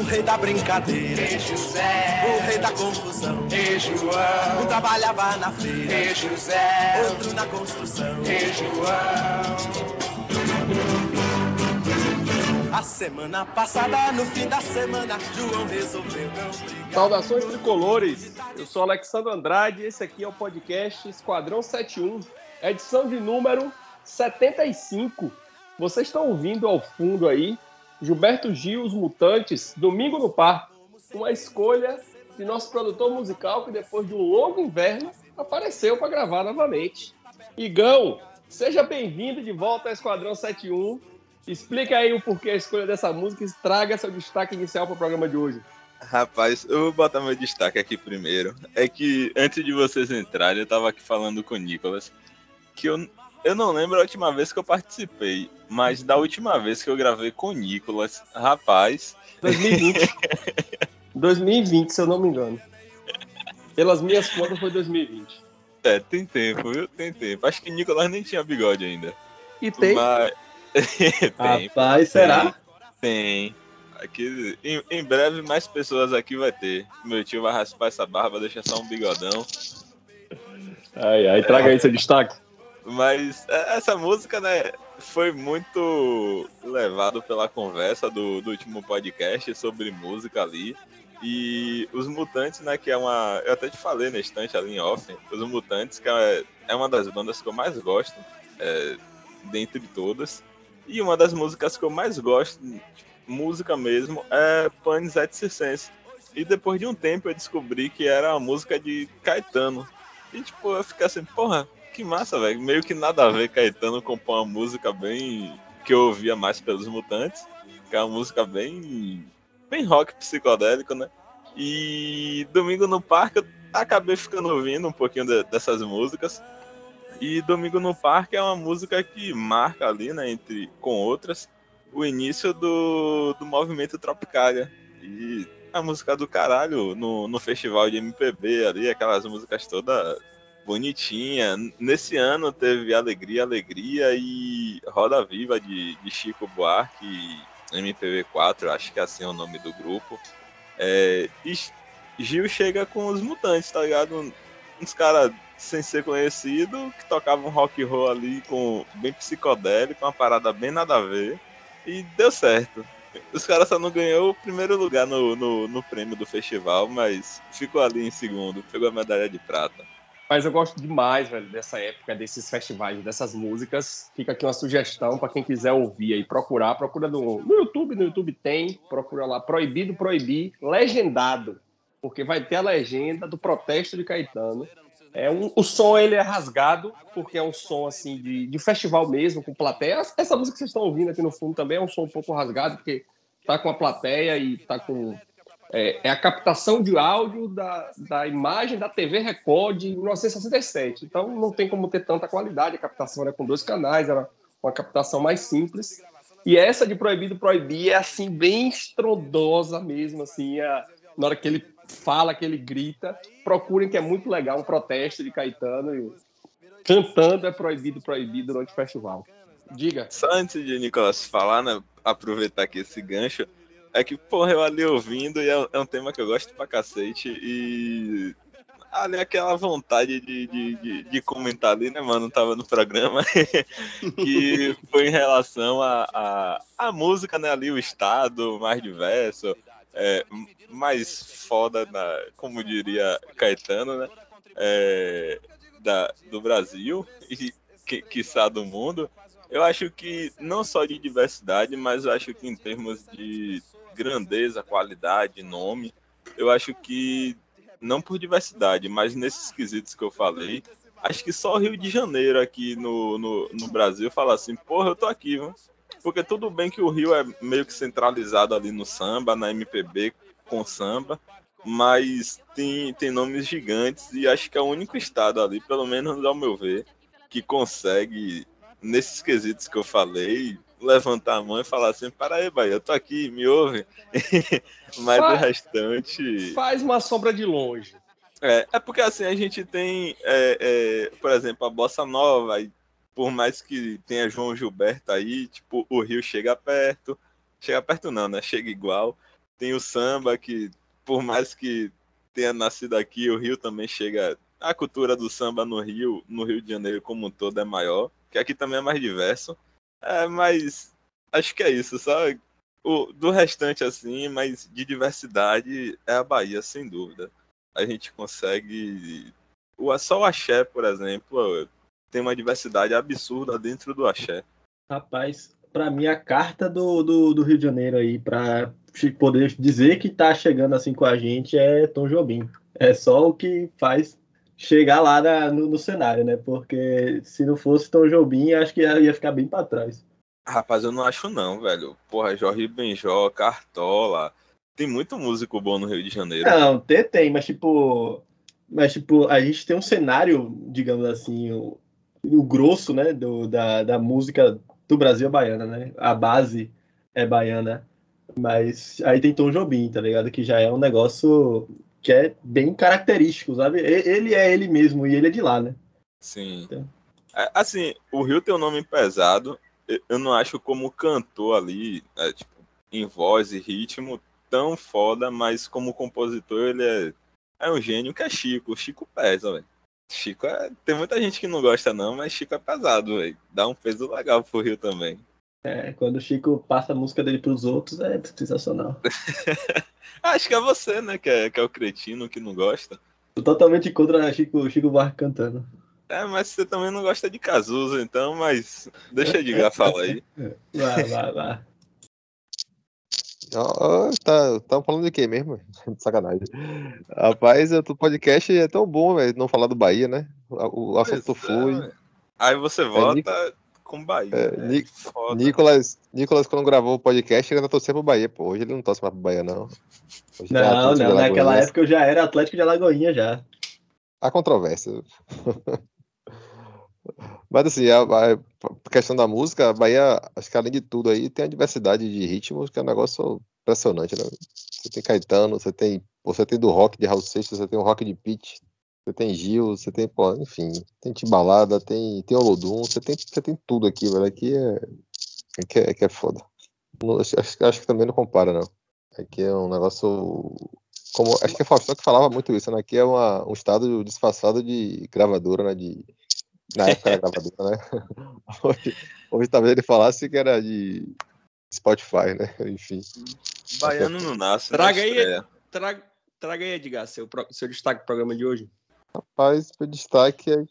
O rei da brincadeira, Ei, José, o rei da confusão. Ei, João, Um trabalhava na feira, Ei, José, outro na construção. Ei, João. A semana passada, no fim da semana, João resolveu não brigar. Saudações tricolores! Eu sou Alexandre Andrade e esse aqui é o podcast Esquadrão 71, edição de número 75. Vocês estão ouvindo ao fundo aí Gilberto Gil, Os Mutantes, Domingo no Parque, uma escolha de nosso produtor musical que depois de um longo inverno apareceu para gravar novamente. Igão, seja bem-vindo de volta ao Esquadrão 71. Explica aí o porquê a escolha dessa música e traga seu destaque inicial para o programa de hoje. Rapaz, eu vou botar meu destaque aqui primeiro. É que antes de vocês entrarem, eu tava aqui falando com o Nicolas que eu, eu não lembro a última vez que eu participei, mas da última vez que eu gravei com o Nicolas, rapaz, 2020. 2020, se eu não me engano. Pelas minhas contas, foi 2020. é, tem tempo, viu? Tem tempo. Acho que o Nicolas nem tinha bigode ainda. E tem. Mas... tem, Rapaz, será? tem. Aqui, em, em breve, mais pessoas aqui vai ter. Meu tio vai raspar essa barba, deixa só um bigodão. Ai, ai, traga aí seu destaque. Mas é, essa música, né, foi muito levado pela conversa do, do último podcast sobre música ali. E os Mutantes, né, que é uma. Eu até te falei na estante ali em off. Os Mutantes, que é, é uma das bandas que eu mais gosto, é, dentre todas. E uma das músicas que eu mais gosto, música mesmo, é Panis et Circense. E depois de um tempo eu descobri que era a música de Caetano. E tipo, eu fiquei assim, porra, que massa, velho. Meio que nada a ver Caetano compor uma música bem. que eu ouvia mais pelos Mutantes. Que é uma música bem. bem rock psicodélico, né? E Domingo no Parque eu acabei ficando ouvindo um pouquinho de- dessas músicas. E Domingo no Parque é uma música que marca ali, né, entre com outras, o início do, do movimento Tropicália. E a música do caralho no, no festival de MPB ali, aquelas músicas todas bonitinha. Nesse ano teve Alegria, Alegria e Roda Viva de, de Chico Buarque, MPB4, acho que assim é o nome do grupo. É, e Gil chega com os mutantes, tá ligado? Uns caras sem ser conhecido, que tocavam rock and roll ali com bem psicodélico, uma parada bem nada a ver. E deu certo. Os caras só não ganhou o primeiro lugar no, no, no prêmio do festival, mas ficou ali em segundo, pegou a medalha de prata. Mas eu gosto demais, velho, dessa época, desses festivais, dessas músicas. Fica aqui uma sugestão para quem quiser ouvir aí, procurar. Procura no, no YouTube, no YouTube tem. Procura lá, Proibido Proibir, legendado. Porque vai ter a legenda do protesto de Caetano. É um, o som ele é rasgado, porque é um som assim de, de festival mesmo, com plateia. Essa música que vocês estão ouvindo aqui no fundo também é um som um pouco rasgado, porque tá com a plateia e tá com é, é a captação de áudio da, da imagem da TV Record de 1967. Então não tem como ter tanta qualidade. A captação era com dois canais, era uma captação mais simples. E essa de Proibido Proibir é assim, bem estrondosa mesmo, assim, a- na hora que ele fala, que ele grita. Procurem que é muito legal, um protesto de Caetano e cantando é proibido, proibido durante o festival. Diga. Só antes de Nicolas falar, né, aproveitar aqui esse gancho, é que, porra, eu ali ouvindo, e é, é um tema que eu gosto pra cacete, e ali aquela vontade de, de, de, de comentar ali, né, mano, tava no programa, que foi em relação à a, a, a música, né, ali, o estado mais diverso, é, mais foda, na, como diria Caetano, né, é, da, do Brasil, e que, quiçá do mundo, eu acho que não só de diversidade, mas acho que em termos de grandeza, qualidade, nome, eu acho que não por diversidade, mas nesses quesitos que eu falei, acho que só o Rio de Janeiro aqui no, no, no Brasil fala assim, porra, eu tô aqui, viu? Porque tudo bem que o Rio é meio que centralizado ali no samba, na MPB com samba, mas tem, tem nomes gigantes e acho que é o único estado ali, pelo menos ao meu ver, que consegue, nesses quesitos que eu falei, levantar a mão e falar assim, para aí, Bahia, eu tô aqui, me ouve. Mas o restante. Faz uma sombra de longe. É, é porque assim, a gente tem, é, é, por exemplo, a Bossa Nova, e por mais que tenha João Gilberto aí, tipo, o Rio chega perto. Chega perto não, né? Chega igual. tem o samba, que por mais que tenha nascido aqui, o Rio também chega. A cultura do samba no Rio, no Rio de Janeiro como um todo, é maior, que aqui também é mais diverso. É, mas acho que é isso, só o, do restante, assim, mas de diversidade é a Bahia, sem dúvida. A gente consegue. O, só o axé, por exemplo, tem uma diversidade absurda dentro do axé. Rapaz, para mim a carta do, do, do, Rio de Janeiro aí, para poder dizer que tá chegando assim com a gente é Tom Jobim. É só o que faz chegar lá na, no, no, cenário, né? Porque se não fosse Tom Jobim, acho que ia, ia ficar bem para trás. Rapaz, eu não acho não, velho. Porra, Jorge Benjó, Cartola. Tem muito músico bom no Rio de Janeiro. Não, tem, tem, mas tipo. Mas, tipo, a gente tem um cenário, digamos assim, o, o grosso, né, do, da, da música do Brasil é baiana, né? A base é baiana. Mas aí tem Tom Jobim, tá ligado? Que já é um negócio que é bem característico, sabe? Ele é ele mesmo e ele é de lá, né? Sim. Então. É, assim, o Rio tem um nome pesado, eu não acho como cantor ali, é, tipo, em voz e ritmo, tão foda, mas como compositor ele é, é um gênio que é Chico. Chico pesa, velho. Chico é. Tem muita gente que não gosta, não, mas Chico é pesado, velho. Dá um peso legal pro Rio também. É, quando o Chico passa a música dele pros outros, é sensacional. Acho que é você, né, que é, que é o cretino que não gosta. Tô totalmente contra Chico, Chico Buarque cantando. É, mas você também não gosta de Cazuza, então, mas deixa eu diga, fala aí. Vai, vai, vai. Oh, tá, tá falando de quê mesmo? Sacanagem. Rapaz, o podcast é tão bom, véio, não falar do Bahia, né? O, o assunto foi. É, aí você volta é, com Bahia. É, né? Nicolas, Nicolas, quando gravou o podcast, ele ainda torcia pro Bahia, pô. Hoje ele não torce mais pro Bahia, não. Hoje não, não, naquela época eu já era Atlético de Alagoinha já. Há controvérsia. Mas assim, a, a, questão da música, a Bahia, acho que além de tudo aí, tem a diversidade de ritmos, que é um negócio impressionante, né? Você tem Caetano, você tem, você tem do rock de Raul Seixas, você tem o rock de Pete, você tem Gil, você tem, pô, enfim, tem Timbalada, tem, tem Olodum, você tem, você tem tudo aqui, velho. Aqui é, aqui é, aqui é foda. Não, acho, acho que também não compara, não. Aqui é um negócio como acho que é Faustão que falava muito isso, né? Aqui é uma, um estado disfarçado de gravadora, né? De, na época era gravadora, né? Hoje, hoje talvez ele falasse que era de Spotify, né? Enfim. Baiano não nasce. Traga aí, traga, traga aí, Edgar, seu, seu destaque do programa de hoje. Rapaz, o destaque é, é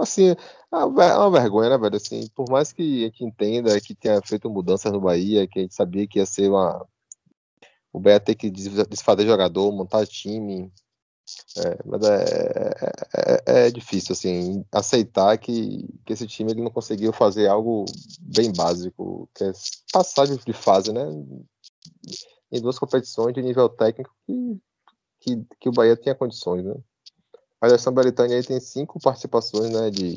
assim, é uma vergonha, né, velho? Assim, por mais que a gente entenda que tenha feito mudanças no Bahia, que a gente sabia que ia ser uma. O Bahia ter que desfazer jogador, montar time, é, mas é, é, é, é, difícil, assim, aceitar que, que esse time ele não conseguiu fazer algo bem básico, que é passar de fase, né? Em duas competições de nível técnico que, que, que o Bahia tinha condições, né? A Alessandro Belitani aí tem cinco participações, né, de,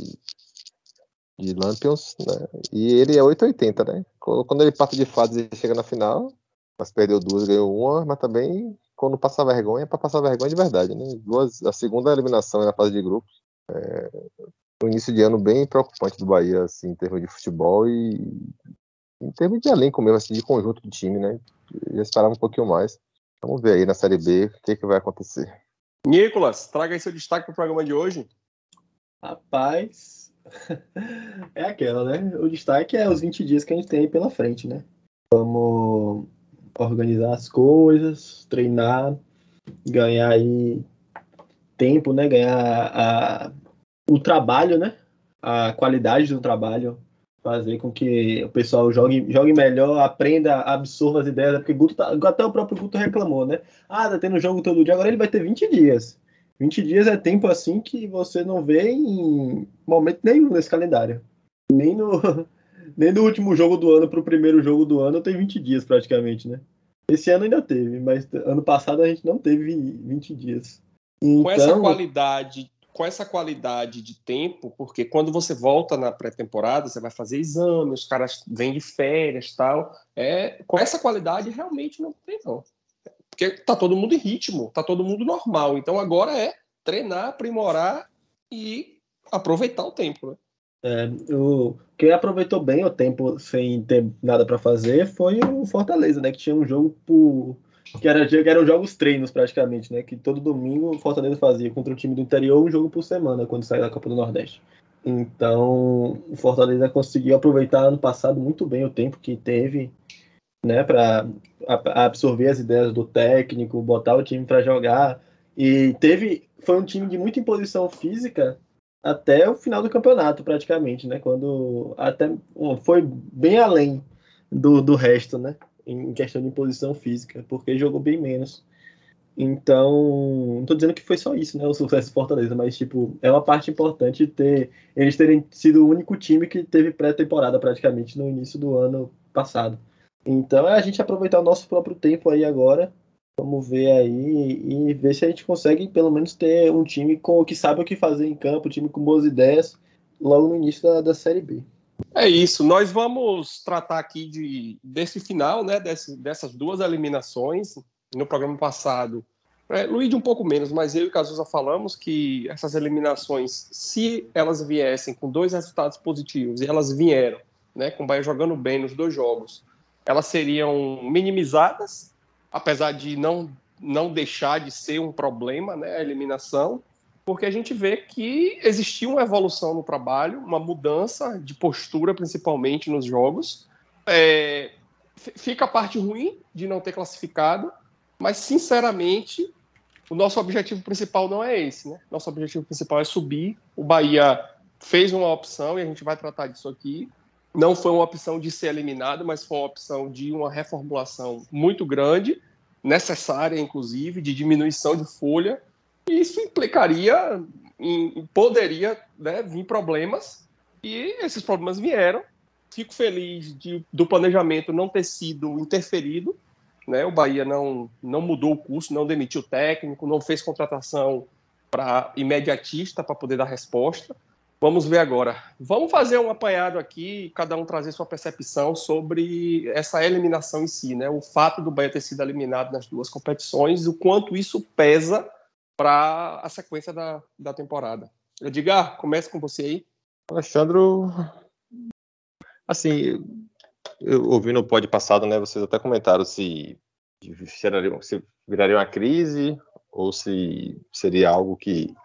de Lampions, né? E ele é 880, né? Quando ele parte de fase e chega na final, mas perdeu duas, ganhou uma, mas também quando passa vergonha, é para passar vergonha de verdade, né? Duas, a segunda eliminação na fase de grupos. É, início de ano bem preocupante do Bahia, assim, em termos de futebol e em termos de elenco mesmo, assim, de conjunto de time, né? Eu esperava um pouquinho mais. Vamos ver aí na Série B o que, que vai acontecer. Nicolas, traga aí seu destaque para o programa de hoje. Rapaz, é aquela, né? O destaque é os 20 dias que a gente tem aí pela frente, né? Vamos organizar as coisas, treinar, ganhar aí tempo, né? Ganhar a, o trabalho, né? A qualidade do trabalho, fazer com que o pessoal jogue, jogue melhor, aprenda, absorva as ideias, porque Guto tá, até o próprio Guto reclamou, né? Ah, tá tendo jogo todo dia, agora ele vai ter 20 dias. 20 dias é tempo assim que você não vê em momento nenhum nesse calendário. Nem no, nem do último jogo do ano para o primeiro jogo do ano tem 20 dias praticamente, né? Esse ano ainda teve, mas ano passado a gente não teve 20 dias. Então... Com essa então, qualidade, com essa qualidade de tempo, porque quando você volta na pré-temporada, você vai fazer exame, os caras vêm de férias tal. É, com essa qualidade realmente não tem não. Porque tá todo mundo em ritmo, tá todo mundo normal. Então agora é treinar, aprimorar e aproveitar o tempo, né? É, o, quem aproveitou bem o tempo sem ter nada para fazer foi o Fortaleza, né? Que tinha um jogo por. Que, era, eram jogos treinos praticamente, né? Que todo domingo o Fortaleza fazia contra o time do interior um jogo por semana quando saiu da Copa do Nordeste. Então o Fortaleza conseguiu aproveitar ano passado muito bem o tempo que teve, né? Para absorver as ideias do técnico, botar o time para jogar. E teve. Foi um time de muita imposição física até o final do campeonato, praticamente, né? Quando até foi bem além do, do resto, né? Em questão de posição física, porque jogou bem menos. Então, não tô dizendo que foi só isso, né? O sucesso do Fortaleza, mas, tipo, é uma parte importante ter eles terem sido o único time que teve pré-temporada praticamente no início do ano passado. Então, é a gente aproveitar o nosso próprio tempo aí agora Vamos ver aí e ver se a gente consegue pelo menos ter um time com que sabe o que fazer em campo, um time com boas ideias logo no início da, da Série B. É isso, nós vamos tratar aqui de, desse final, né, desse, dessas duas eliminações. No programa passado, é, um pouco menos, mas eu e Cazuza falamos que essas eliminações, se elas viessem com dois resultados positivos, e elas vieram, né, com o Bahia jogando bem nos dois jogos, elas seriam minimizadas apesar de não, não deixar de ser um problema, né, a eliminação, porque a gente vê que existiu uma evolução no trabalho, uma mudança de postura, principalmente nos jogos. É, fica a parte ruim de não ter classificado, mas, sinceramente, o nosso objetivo principal não é esse, né? Nosso objetivo principal é subir. O Bahia fez uma opção, e a gente vai tratar disso aqui, não foi uma opção de ser eliminado, mas foi uma opção de uma reformulação muito grande, necessária, inclusive, de diminuição de folha. Isso implicaria, em, poderia né, vir problemas, e esses problemas vieram. Fico feliz de, do planejamento não ter sido interferido. Né? O Bahia não, não mudou o curso, não demitiu técnico, não fez contratação para imediatista para poder dar resposta. Vamos ver agora. Vamos fazer um apanhado aqui, cada um trazer sua percepção sobre essa eliminação em si, né? O fato do Bahia ter sido eliminado nas duas competições, o quanto isso pesa para a sequência da, da temporada. Edgar, comece com você aí. Alexandre, assim, eu ouvi no pod passado, né? Vocês até comentaram se, se viraria uma crise ou se seria algo que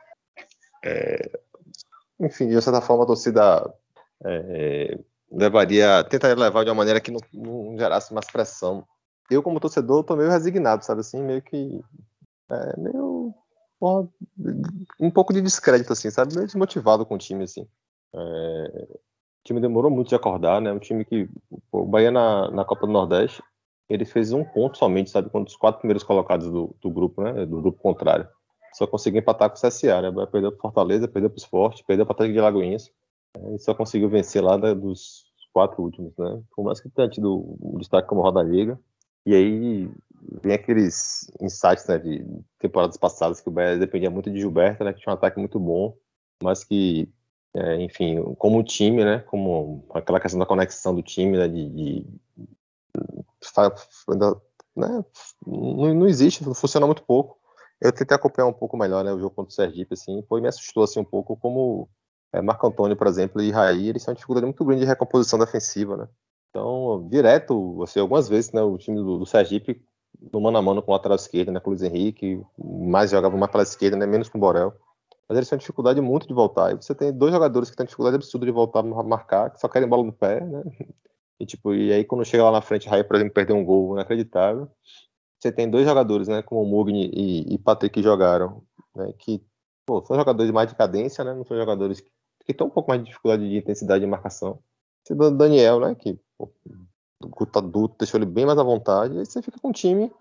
é, enfim, de certa forma a torcida é, levaria, tentaria levar de uma maneira que não, não, gerasse mais pressão. Eu, como torcedor, tô meio resignado, sabe assim, meio que. É, meio. Porra, um pouco de descrédito, assim, sabe? Meio desmotivado com o time, assim. É, o time demorou muito de acordar, né? Um time que. O Bahia na, na Copa do Nordeste, ele fez um ponto somente, sabe? Contra os quatro primeiros colocados do, do grupo, né? Do grupo contrário só conseguiu empatar com o CSA, né? Perdeu para Fortaleza, perdeu para o Sport, perdeu para o Atlético de Lagoinhas. Né? E só conseguiu vencer lá dos quatro últimos, né? Por mais que tenha tido um destaque como Roda Liga. E aí vem aqueles insights né, de temporadas passadas que o Bahia dependia muito de Gilberto, né? Que tinha um ataque muito bom, mas que, é, enfim, como time, né? Como aquela questão da conexão do time, né? De, de né, não, não existe, funciona muito pouco eu tentei acompanhar um pouco melhor né, o jogo contra o Sergipe, assim, foi me assustou assim, um pouco como é, Marco Antônio, por exemplo, e Raí, eles têm uma dificuldade muito grande de recomposição defensiva, né? Então, direto, assim, algumas vezes, né, o time do, do Sergipe, no mano a mano com o lateral esquerdo, né, com o Luiz Henrique, mais jogava mais pela esquerda, né, menos com o Borel. Mas eles têm dificuldade muito de voltar. E você tem dois jogadores que têm dificuldade absurda de voltar a marcar, que só querem bola no pé, né? E, tipo, e aí quando chega lá na frente, Raí, por exemplo, perdeu um gol inacreditável você tem dois jogadores, né, como o Mugni e, e Patrick que jogaram, né, que pô, são jogadores mais de cadência, né, não são jogadores que, que têm um pouco mais de dificuldade de intensidade de marcação. Você tem o Daniel, né, que pô, o adulto deixou ele bem mais à vontade, aí você fica com um time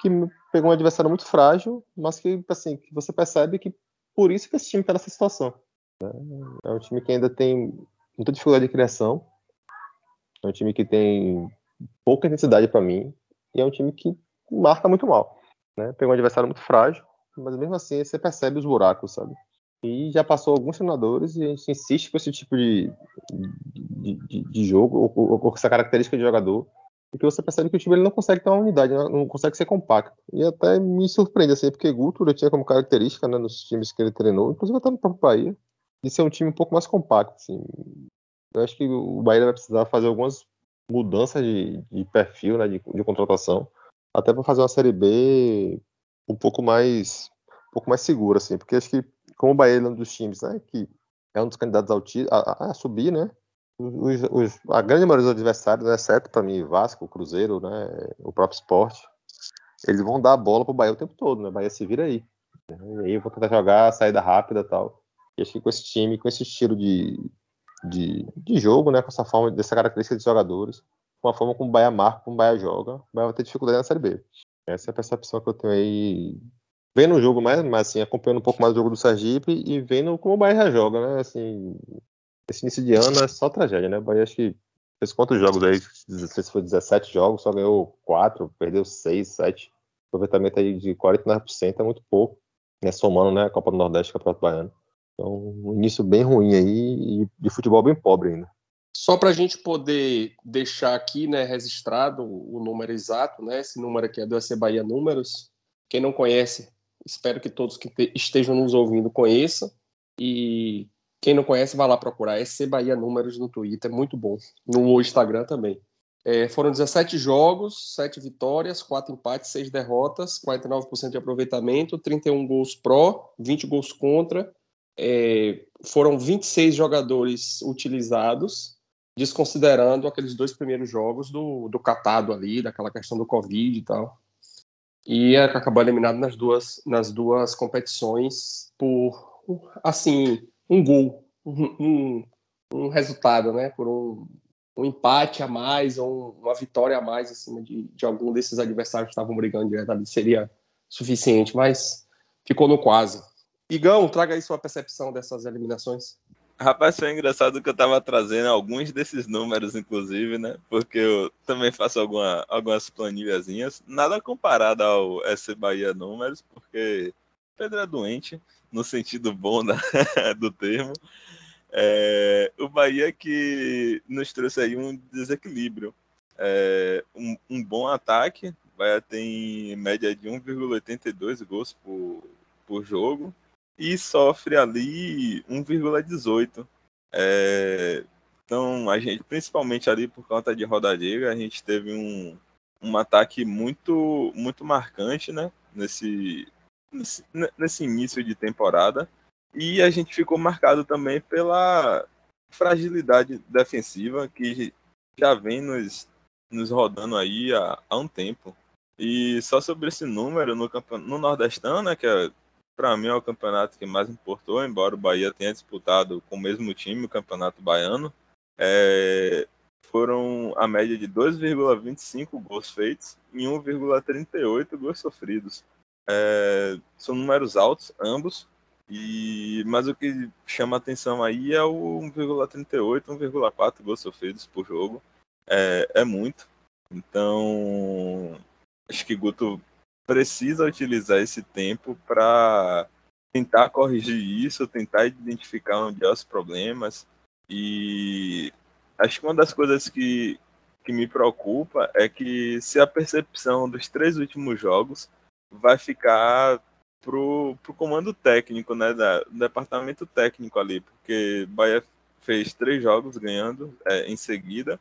que pegou um adversário muito frágil, mas que, assim, que você percebe que por isso que esse time está nessa situação. Né? É um time que ainda tem muita dificuldade de criação, é um time que tem pouca intensidade para mim, e é um time que marca muito mal. Né? Pegou um adversário muito frágil, mas mesmo assim você percebe os buracos, sabe? E já passou alguns treinadores e a gente insiste com esse tipo de, de, de, de jogo, ou, com essa característica de jogador, porque você percebe que o time ele não consegue ter uma unidade, não consegue ser compacto. E até me surpreende, assim, porque Guto tinha como característica né, nos times que ele treinou, inclusive até no próprio Bahia, de ser um time um pouco mais compacto. Assim. Eu acho que o Bahia vai precisar fazer algumas mudanças de, de perfil, né, de, de contratação, até para fazer uma Série B um pouco mais um pouco mais segura, assim, porque acho que como o Bahia é um dos times, né, que é um dos candidatos ao a, a, subir, né, os, os, a grande maioria dos adversários, exceto para mim Vasco, Cruzeiro, né, o próprio Esporte, eles vão dar a bola pro Bahia o tempo todo, né, Bahia se vira aí. E aí vou tentar jogar, saída rápida tal. E acho que com esse time, com esse estilo de, de, de jogo, né, com essa forma, dessa característica de jogadores, com a forma como o Bahia marca, como o Bahia joga, o Bahia vai ter dificuldade na Série B. Essa é a percepção que eu tenho aí, vendo o jogo mais, mas assim, acompanhando um pouco mais o jogo do Sergipe e vendo como o Bahia já joga, né, assim, esse início de ano é só tragédia, né, o Bahia acho que fez quantos jogos aí, não sei se foi 17 jogos, só ganhou 4, perdeu 6, 7, aproveitamento aí de 49% é muito pouco, né, somando, né, a Copa do Nordeste e o Campeonato Baiano. Então, um início bem ruim aí e de futebol bem pobre ainda. Só para a gente poder deixar aqui né, registrado o número exato, né, esse número aqui é do AC Bahia Números. Quem não conhece, espero que todos que estejam nos ouvindo conheçam. E quem não conhece, vai lá procurar EC Bahia Números no Twitter, é muito bom. No Instagram também. É, foram 17 jogos, 7 vitórias, 4 empates, 6 derrotas, 49% de aproveitamento, 31 gols pró, 20 gols contra, é, foram 26 jogadores utilizados, desconsiderando aqueles dois primeiros jogos do, do catado ali, daquela questão do Covid e tal. E é, acabou eliminado nas duas, nas duas competições por, assim, um gol, um, um resultado, né? Por um, um empate a mais ou uma vitória a mais acima de, de algum desses adversários que estavam brigando ali seria suficiente, mas ficou no quase. Igão, traga aí sua percepção dessas eliminações. Rapaz, foi engraçado que eu tava trazendo alguns desses números, inclusive, né? Porque eu também faço alguma, algumas planilhazinhas. Nada comparado ao S Bahia Números, porque Pedro é doente, no sentido bom da, do termo. É, o Bahia que nos trouxe aí um desequilíbrio. É, um, um bom ataque, o Bahia tem média de 1,82 gols por, por jogo, e sofre ali 1,18. É, então, a gente, principalmente ali por conta de Rodallega, a gente teve um, um ataque muito, muito marcante né, nesse, nesse, nesse início de temporada. E a gente ficou marcado também pela fragilidade defensiva que já vem nos, nos rodando aí há, há um tempo. E só sobre esse número no, no Nordestão, né, que é para mim é o campeonato que mais importou, embora o Bahia tenha disputado com o mesmo time o Campeonato Baiano. É, foram a média de 2,25 gols feitos e 1,38 gols sofridos. É, são números altos, ambos, e mas o que chama atenção aí é o 1,38, 1,4 gols sofridos por jogo. É, é muito. Então, acho que Guto precisa utilizar esse tempo para tentar corrigir isso, tentar identificar onde é os problemas. E acho que uma das coisas que, que me preocupa é que se a percepção dos três últimos jogos vai ficar pro, pro comando técnico, né, da, do departamento técnico ali, porque Bahia fez três jogos ganhando é, em seguida,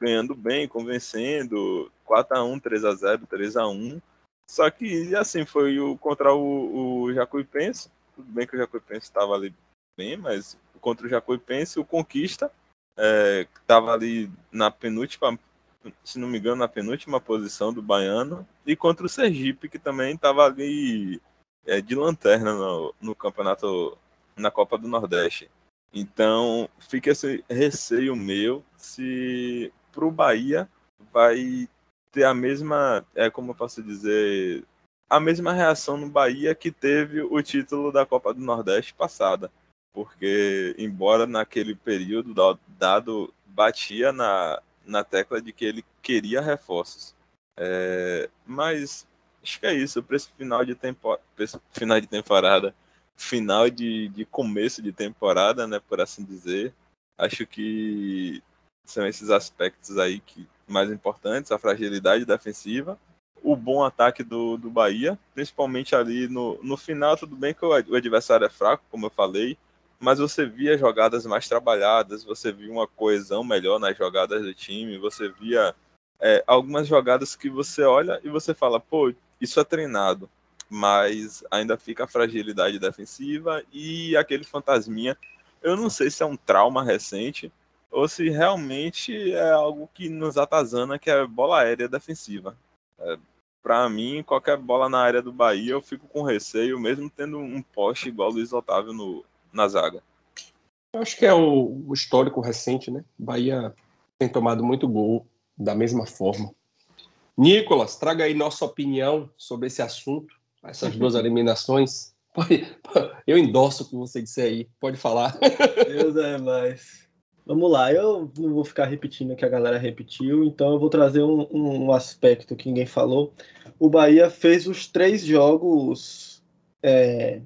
ganhando bem, convencendo, 4 a 1 3 a 0 3 a 1 só que, assim, foi o contra o, o Jacuipense. Tudo bem que o Jacuipense estava ali bem, mas contra o Jacuipense, o Conquista é, estava ali na penúltima, se não me engano, na penúltima posição do Baiano. E contra o Sergipe, que também estava ali é, de lanterna no, no campeonato, na Copa do Nordeste. Então, fica esse receio meu se para o Bahia vai ter a mesma, é como eu posso dizer, a mesma reação no Bahia que teve o título da Copa do Nordeste passada. Porque, embora naquele período dado batia na, na tecla de que ele queria reforços. É, mas acho que é isso, para esse final de, tempo, final de temporada, final de, de começo de temporada, né, por assim dizer, acho que são esses aspectos aí que mais importantes, a fragilidade defensiva, o bom ataque do, do Bahia, principalmente ali no, no final, tudo bem que o adversário é fraco, como eu falei, mas você via jogadas mais trabalhadas, você via uma coesão melhor nas jogadas do time, você via é, algumas jogadas que você olha e você fala, pô, isso é treinado, mas ainda fica a fragilidade defensiva e aquele fantasminha. Eu não sei se é um trauma recente ou se realmente é algo que nos atazana, que é bola aérea defensiva. É, para mim, qualquer bola na área do Bahia, eu fico com receio, mesmo tendo um poste igual o Luiz Otávio no, na zaga. Eu acho que é o, o histórico recente, né? Bahia tem tomado muito gol da mesma forma. Nicolas, traga aí nossa opinião sobre esse assunto, essas duas eliminações. Eu endosso o que você disse aí, pode falar. Deus é mais. Vamos lá, eu não vou ficar repetindo o que a galera repetiu, então eu vou trazer um, um aspecto que ninguém falou. O Bahia fez os três jogos é,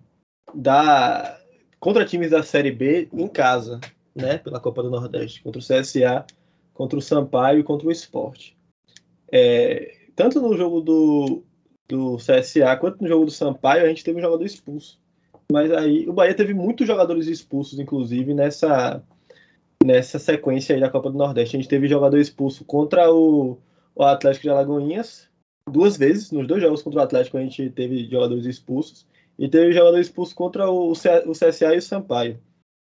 da contra times da Série B em casa, né, pela Copa do Nordeste, contra o CSA, contra o Sampaio e contra o Esporte. É, tanto no jogo do, do CSA quanto no jogo do Sampaio, a gente teve um jogador expulso. Mas aí o Bahia teve muitos jogadores expulsos, inclusive, nessa nessa sequência aí da Copa do Nordeste. A gente teve jogador expulso contra o, o Atlético de Alagoinhas duas vezes. Nos dois jogos contra o Atlético a gente teve jogadores expulsos. E teve jogador expulso contra o, o CSA e o Sampaio.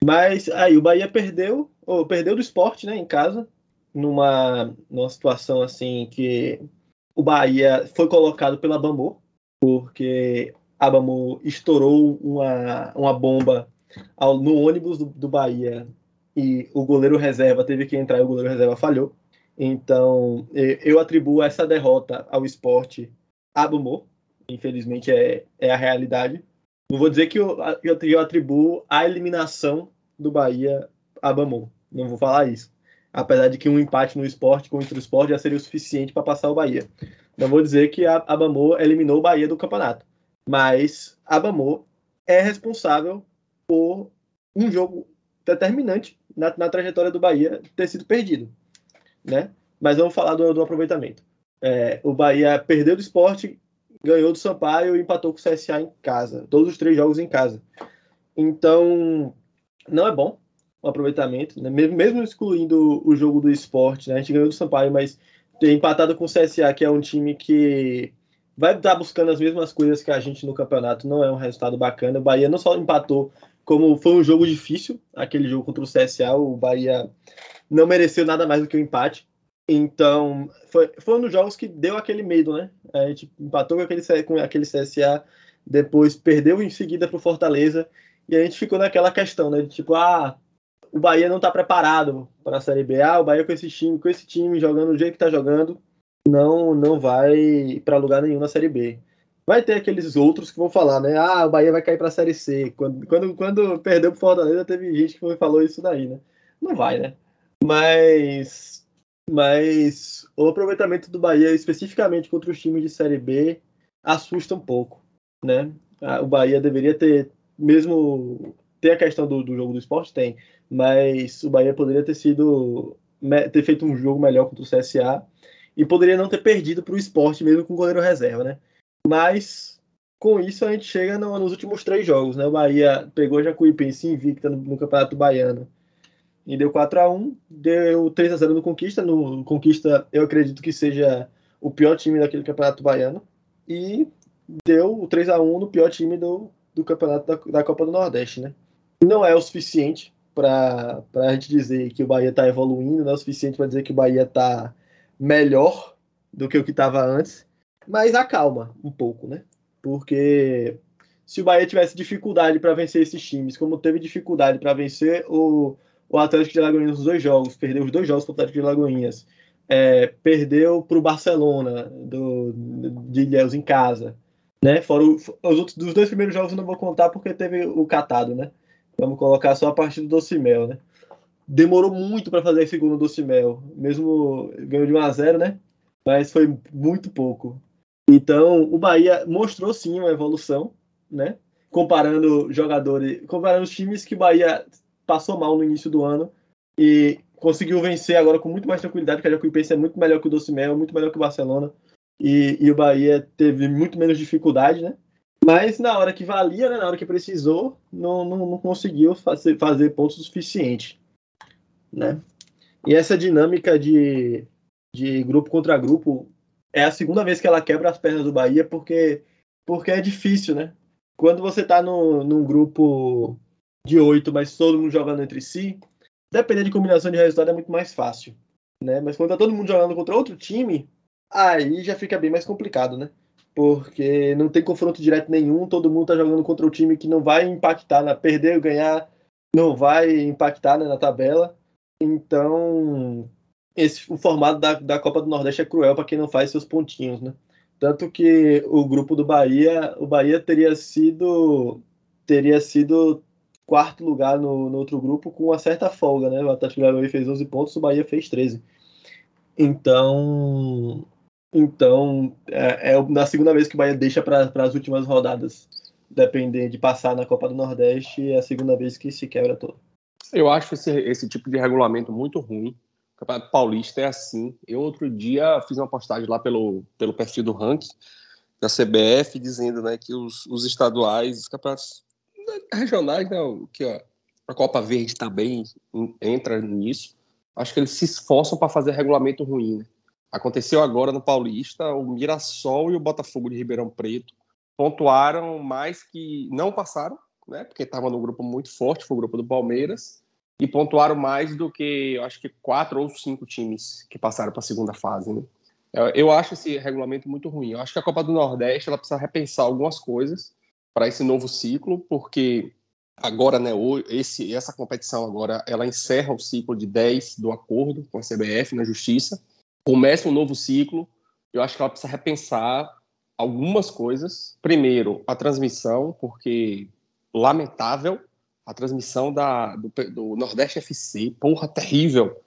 Mas aí o Bahia perdeu, ou perdeu do esporte, né, em casa, numa, numa situação assim que o Bahia foi colocado pela Bambu, porque a Bambu estourou uma, uma bomba ao, no ônibus do, do Bahia e o goleiro reserva teve que entrar e o goleiro reserva falhou. Então, eu atribuo essa derrota ao esporte a Bumô. Infelizmente, é, é a realidade. Não vou dizer que eu, eu, atribuo a eliminação do Bahia a Bamon. Não vou falar isso. Apesar de que um empate no esporte contra o esporte já seria o suficiente para passar o Bahia. Não vou dizer que a, a Bamor eliminou o Bahia do campeonato. Mas a Bamor é responsável por um jogo determinante na, na, trajetória do Bahia ter sido perdido, né? Mas vamos falar do, do aproveitamento. É, o Bahia perdeu do esporte, ganhou do Sampaio e empatou com o CSA em casa. Todos os três jogos em casa. Então, não é bom o aproveitamento, né? mesmo, excluindo o jogo do esporte. Né? A gente ganhou do Sampaio, mas ter empatado com o CSA, que é um time que vai estar buscando as mesmas coisas que a gente no campeonato, não é um resultado bacana. O Bahia não só empatou como foi um jogo difícil, aquele jogo contra o CSA, o Bahia não mereceu nada mais do que o um empate. Então, foi, foi um dos jogos que deu aquele medo, né? A gente empatou com aquele, com aquele CSA, depois perdeu em seguida para o Fortaleza, e a gente ficou naquela questão, né? De tipo, ah, o Bahia não está preparado para a Série B. Ah, o Bahia com esse time, com esse time jogando do jeito que está jogando, não, não vai para lugar nenhum na Série B. Vai ter aqueles outros que vão falar, né? Ah, o Bahia vai cair para a Série C. Quando, quando, quando perdeu para Fortaleza, teve gente que falou isso daí, né? Não vai, né? Mas, mas o aproveitamento do Bahia, especificamente contra os times de Série B, assusta um pouco, né? O Bahia deveria ter, mesmo tem a questão do, do jogo do esporte, tem, mas o Bahia poderia ter sido ter feito um jogo melhor contra o CSA e poderia não ter perdido para o esporte mesmo com o goleiro reserva, né? Mas com isso a gente chega no, nos últimos três jogos, né? O Bahia pegou Jacuipense invicta no, no Campeonato Baiano e deu 4 a 1 deu 3 a 0 no Conquista. No Conquista, eu acredito que seja o pior time daquele Campeonato Baiano. E deu 3 a 1 no pior time do, do Campeonato da, da Copa do Nordeste, né? Não é o suficiente para a gente dizer que o Bahia está evoluindo, não é o suficiente para dizer que o Bahia está melhor do que o que estava antes, mas acalma um pouco, né? Porque se o Bahia tivesse dificuldade para vencer esses times, como teve dificuldade para vencer o, o Atlético de Alagoinhas nos dois jogos, perdeu os dois jogos para o Atlético de Alagoinhas, é, perdeu para o Barcelona do, de Ilhéus em casa, né? Fora o, os outros dos dois primeiros jogos eu não vou contar porque teve o catado, né? Vamos colocar só a partir do Docimel, né? Demorou muito para fazer esse gol no Docimel, mesmo ganhou de 1 a 0, né? Mas foi muito pouco. Então, o Bahia mostrou sim uma evolução, né? Comparando jogadores, comparando os times que o Bahia passou mal no início do ano e conseguiu vencer agora com muito mais tranquilidade, porque a Jacuipense é muito melhor que o Docimel, muito melhor que o Barcelona. E, e, o Bahia teve muito menos dificuldade, né? Mas na hora que valia, né, na hora que precisou, não, não, não conseguiu fazer, fazer pontos o suficiente. Né? E essa dinâmica de, de grupo contra grupo é a segunda vez que ela quebra as pernas do Bahia, porque, porque é difícil, né? Quando você tá no, num grupo de oito, mas todo mundo jogando entre si, dependendo de combinação de resultado é muito mais fácil. Né? Mas quando tá todo mundo jogando contra outro time, aí já fica bem mais complicado, né? Porque não tem confronto direto nenhum, todo mundo tá jogando contra o time que não vai impactar na perder ou ganhar, não vai impactar né, na tabela. Então, esse, o formato da, da Copa do Nordeste é cruel para quem não faz seus pontinhos, né? Tanto que o grupo do Bahia, o Bahia teria sido teria sido quarto lugar no, no outro grupo com uma certa folga, né? O Atlético Mineiro fez 11 pontos, o Bahia fez 13. Então, então é, é na segunda vez que o Bahia deixa para as últimas rodadas depender de passar na Copa do Nordeste, é a segunda vez que se quebra todo. Eu acho esse, esse tipo de regulamento muito ruim. O Campeonato Paulista é assim. Eu outro dia fiz uma postagem lá pelo, pelo perfil do ranking da CBF dizendo né, que os, os estaduais, os campeonatos regionais, né, que ó, a Copa Verde também entra nisso. Acho que eles se esforçam para fazer regulamento ruim. Né? Aconteceu agora no Paulista, o Mirassol e o Botafogo de Ribeirão Preto pontuaram mais que não passaram, né? Porque estava no grupo muito forte, foi o grupo do Palmeiras, e pontuaram mais do que, acho que quatro ou cinco times que passaram para a segunda fase. Né? Eu acho esse regulamento muito ruim. Eu acho que a Copa do Nordeste ela precisa repensar algumas coisas para esse novo ciclo, porque agora, né, esse, essa competição agora, ela encerra o ciclo de 10 do acordo com a CBF na Justiça, começa um novo ciclo, eu acho que ela precisa repensar algumas coisas. Primeiro, a transmissão, porque lamentável a transmissão da, do, do Nordeste FC, porra, terrível.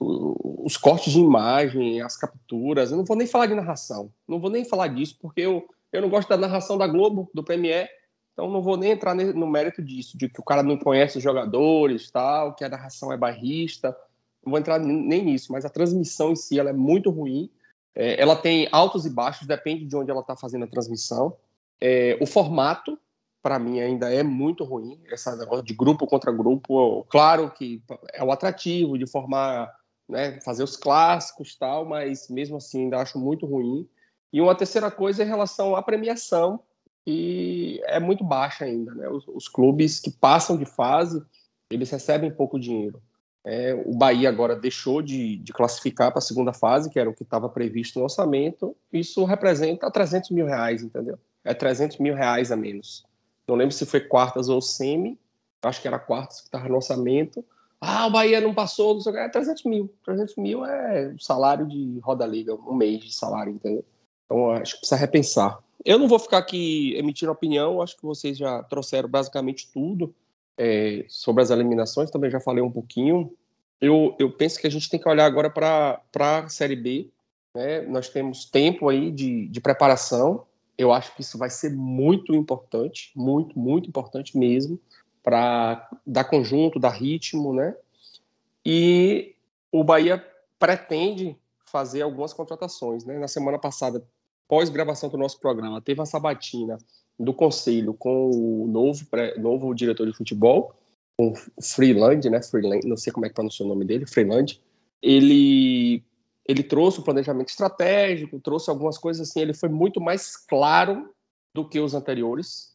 Os cortes de imagem, as capturas, eu não vou nem falar de narração, não vou nem falar disso, porque eu eu não gosto da narração da Globo, do Premier, então não vou nem entrar no mérito disso, de que o cara não conhece os jogadores, tal, que a narração é bairrista. Não vou entrar nem nisso, mas a transmissão em si ela é muito ruim. É, ela tem altos e baixos, depende de onde ela está fazendo a transmissão. É, o formato, para mim, ainda é muito ruim. Essa negócio de grupo contra grupo, claro que é o atrativo de formar, né, fazer os clássicos tal, mas mesmo assim ainda acho muito ruim. E uma terceira coisa é em relação à premiação, que é muito baixa ainda. Né? Os, os clubes que passam de fase, eles recebem pouco dinheiro. É, o Bahia agora deixou de, de classificar para a segunda fase, que era o que estava previsto no orçamento. Isso representa 300 mil reais, entendeu? É 300 mil reais a menos. Não lembro se foi quartas ou semi, acho que era quartas que estava no orçamento. Ah, o Bahia não passou, não sei o que, é 300 mil. 300 mil é o salário de Roda Liga, um mês de salário, entendeu? Então, acho que precisa repensar. Eu não vou ficar aqui emitindo opinião, acho que vocês já trouxeram basicamente tudo é, sobre as eliminações, também já falei um pouquinho. Eu, eu penso que a gente tem que olhar agora para a Série B. Né? Nós temos tempo aí de, de preparação. Eu acho que isso vai ser muito importante, muito, muito importante mesmo, para dar conjunto, dar ritmo, né? E o Bahia pretende fazer algumas contratações. Né? Na semana passada, pós-gravação do nosso programa, teve a sabatina do conselho com o novo, novo diretor de futebol, o Freeland, né? Freeland, não sei como é que pronuncia o nome dele, Freeland. Ele, ele trouxe o planejamento estratégico, trouxe algumas coisas assim, ele foi muito mais claro do que os anteriores.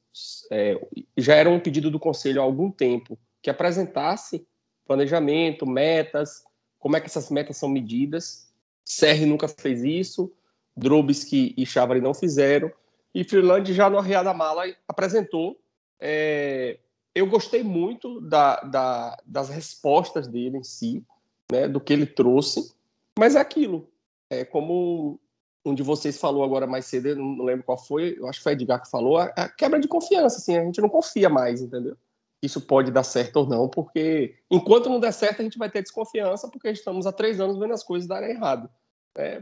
É, já era um pedido do conselho há algum tempo que apresentasse planejamento, metas, como é que essas metas são medidas Serri nunca fez isso, Drobski e Chavari não fizeram, e Freeland já no Arriada Mala apresentou. É, eu gostei muito da, da, das respostas dele em si, né, do que ele trouxe, mas é aquilo. É como um de vocês falou agora mais cedo, não lembro qual foi, eu acho que foi Edgar que falou, a, a quebra de confiança, assim, a gente não confia mais, entendeu? Isso pode dar certo ou não, porque enquanto não der certo, a gente vai ter desconfiança, porque estamos há três anos vendo as coisas darem errado. É,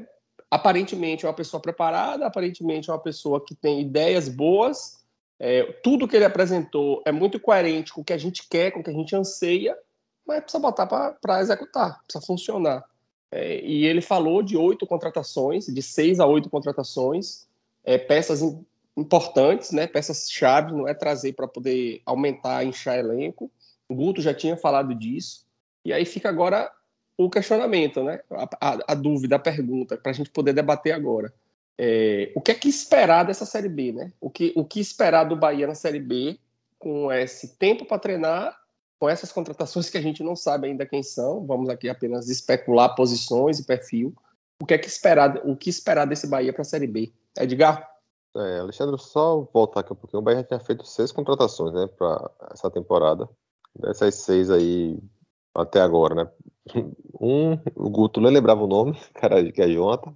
aparentemente é uma pessoa preparada, aparentemente é uma pessoa que tem ideias boas, é, tudo que ele apresentou é muito coerente com o que a gente quer, com o que a gente anseia, mas precisa botar para executar, precisa funcionar. É, e ele falou de oito contratações, de seis a oito contratações, é, peças importantes, né? Peças-chave, não é trazer para poder aumentar, inchar elenco. O Guto já tinha falado disso. E aí fica agora o questionamento, né? A, a, a dúvida, a pergunta, para a gente poder debater agora. É, o que é que esperar dessa Série B, né? O que, o que esperar do Bahia na Série B com esse tempo para treinar, com essas contratações que a gente não sabe ainda quem são, vamos aqui apenas especular posições e perfil. O que é que esperar, o que esperar desse Bahia para a Série B? Edgar? É, Alexandre, só voltar aqui um pouquinho. O Bahia já tinha feito seis contratações, né, para essa temporada. Dessas seis aí, até agora, né? Um, o Guto nem lembrava o nome, cara, que é Jonathan.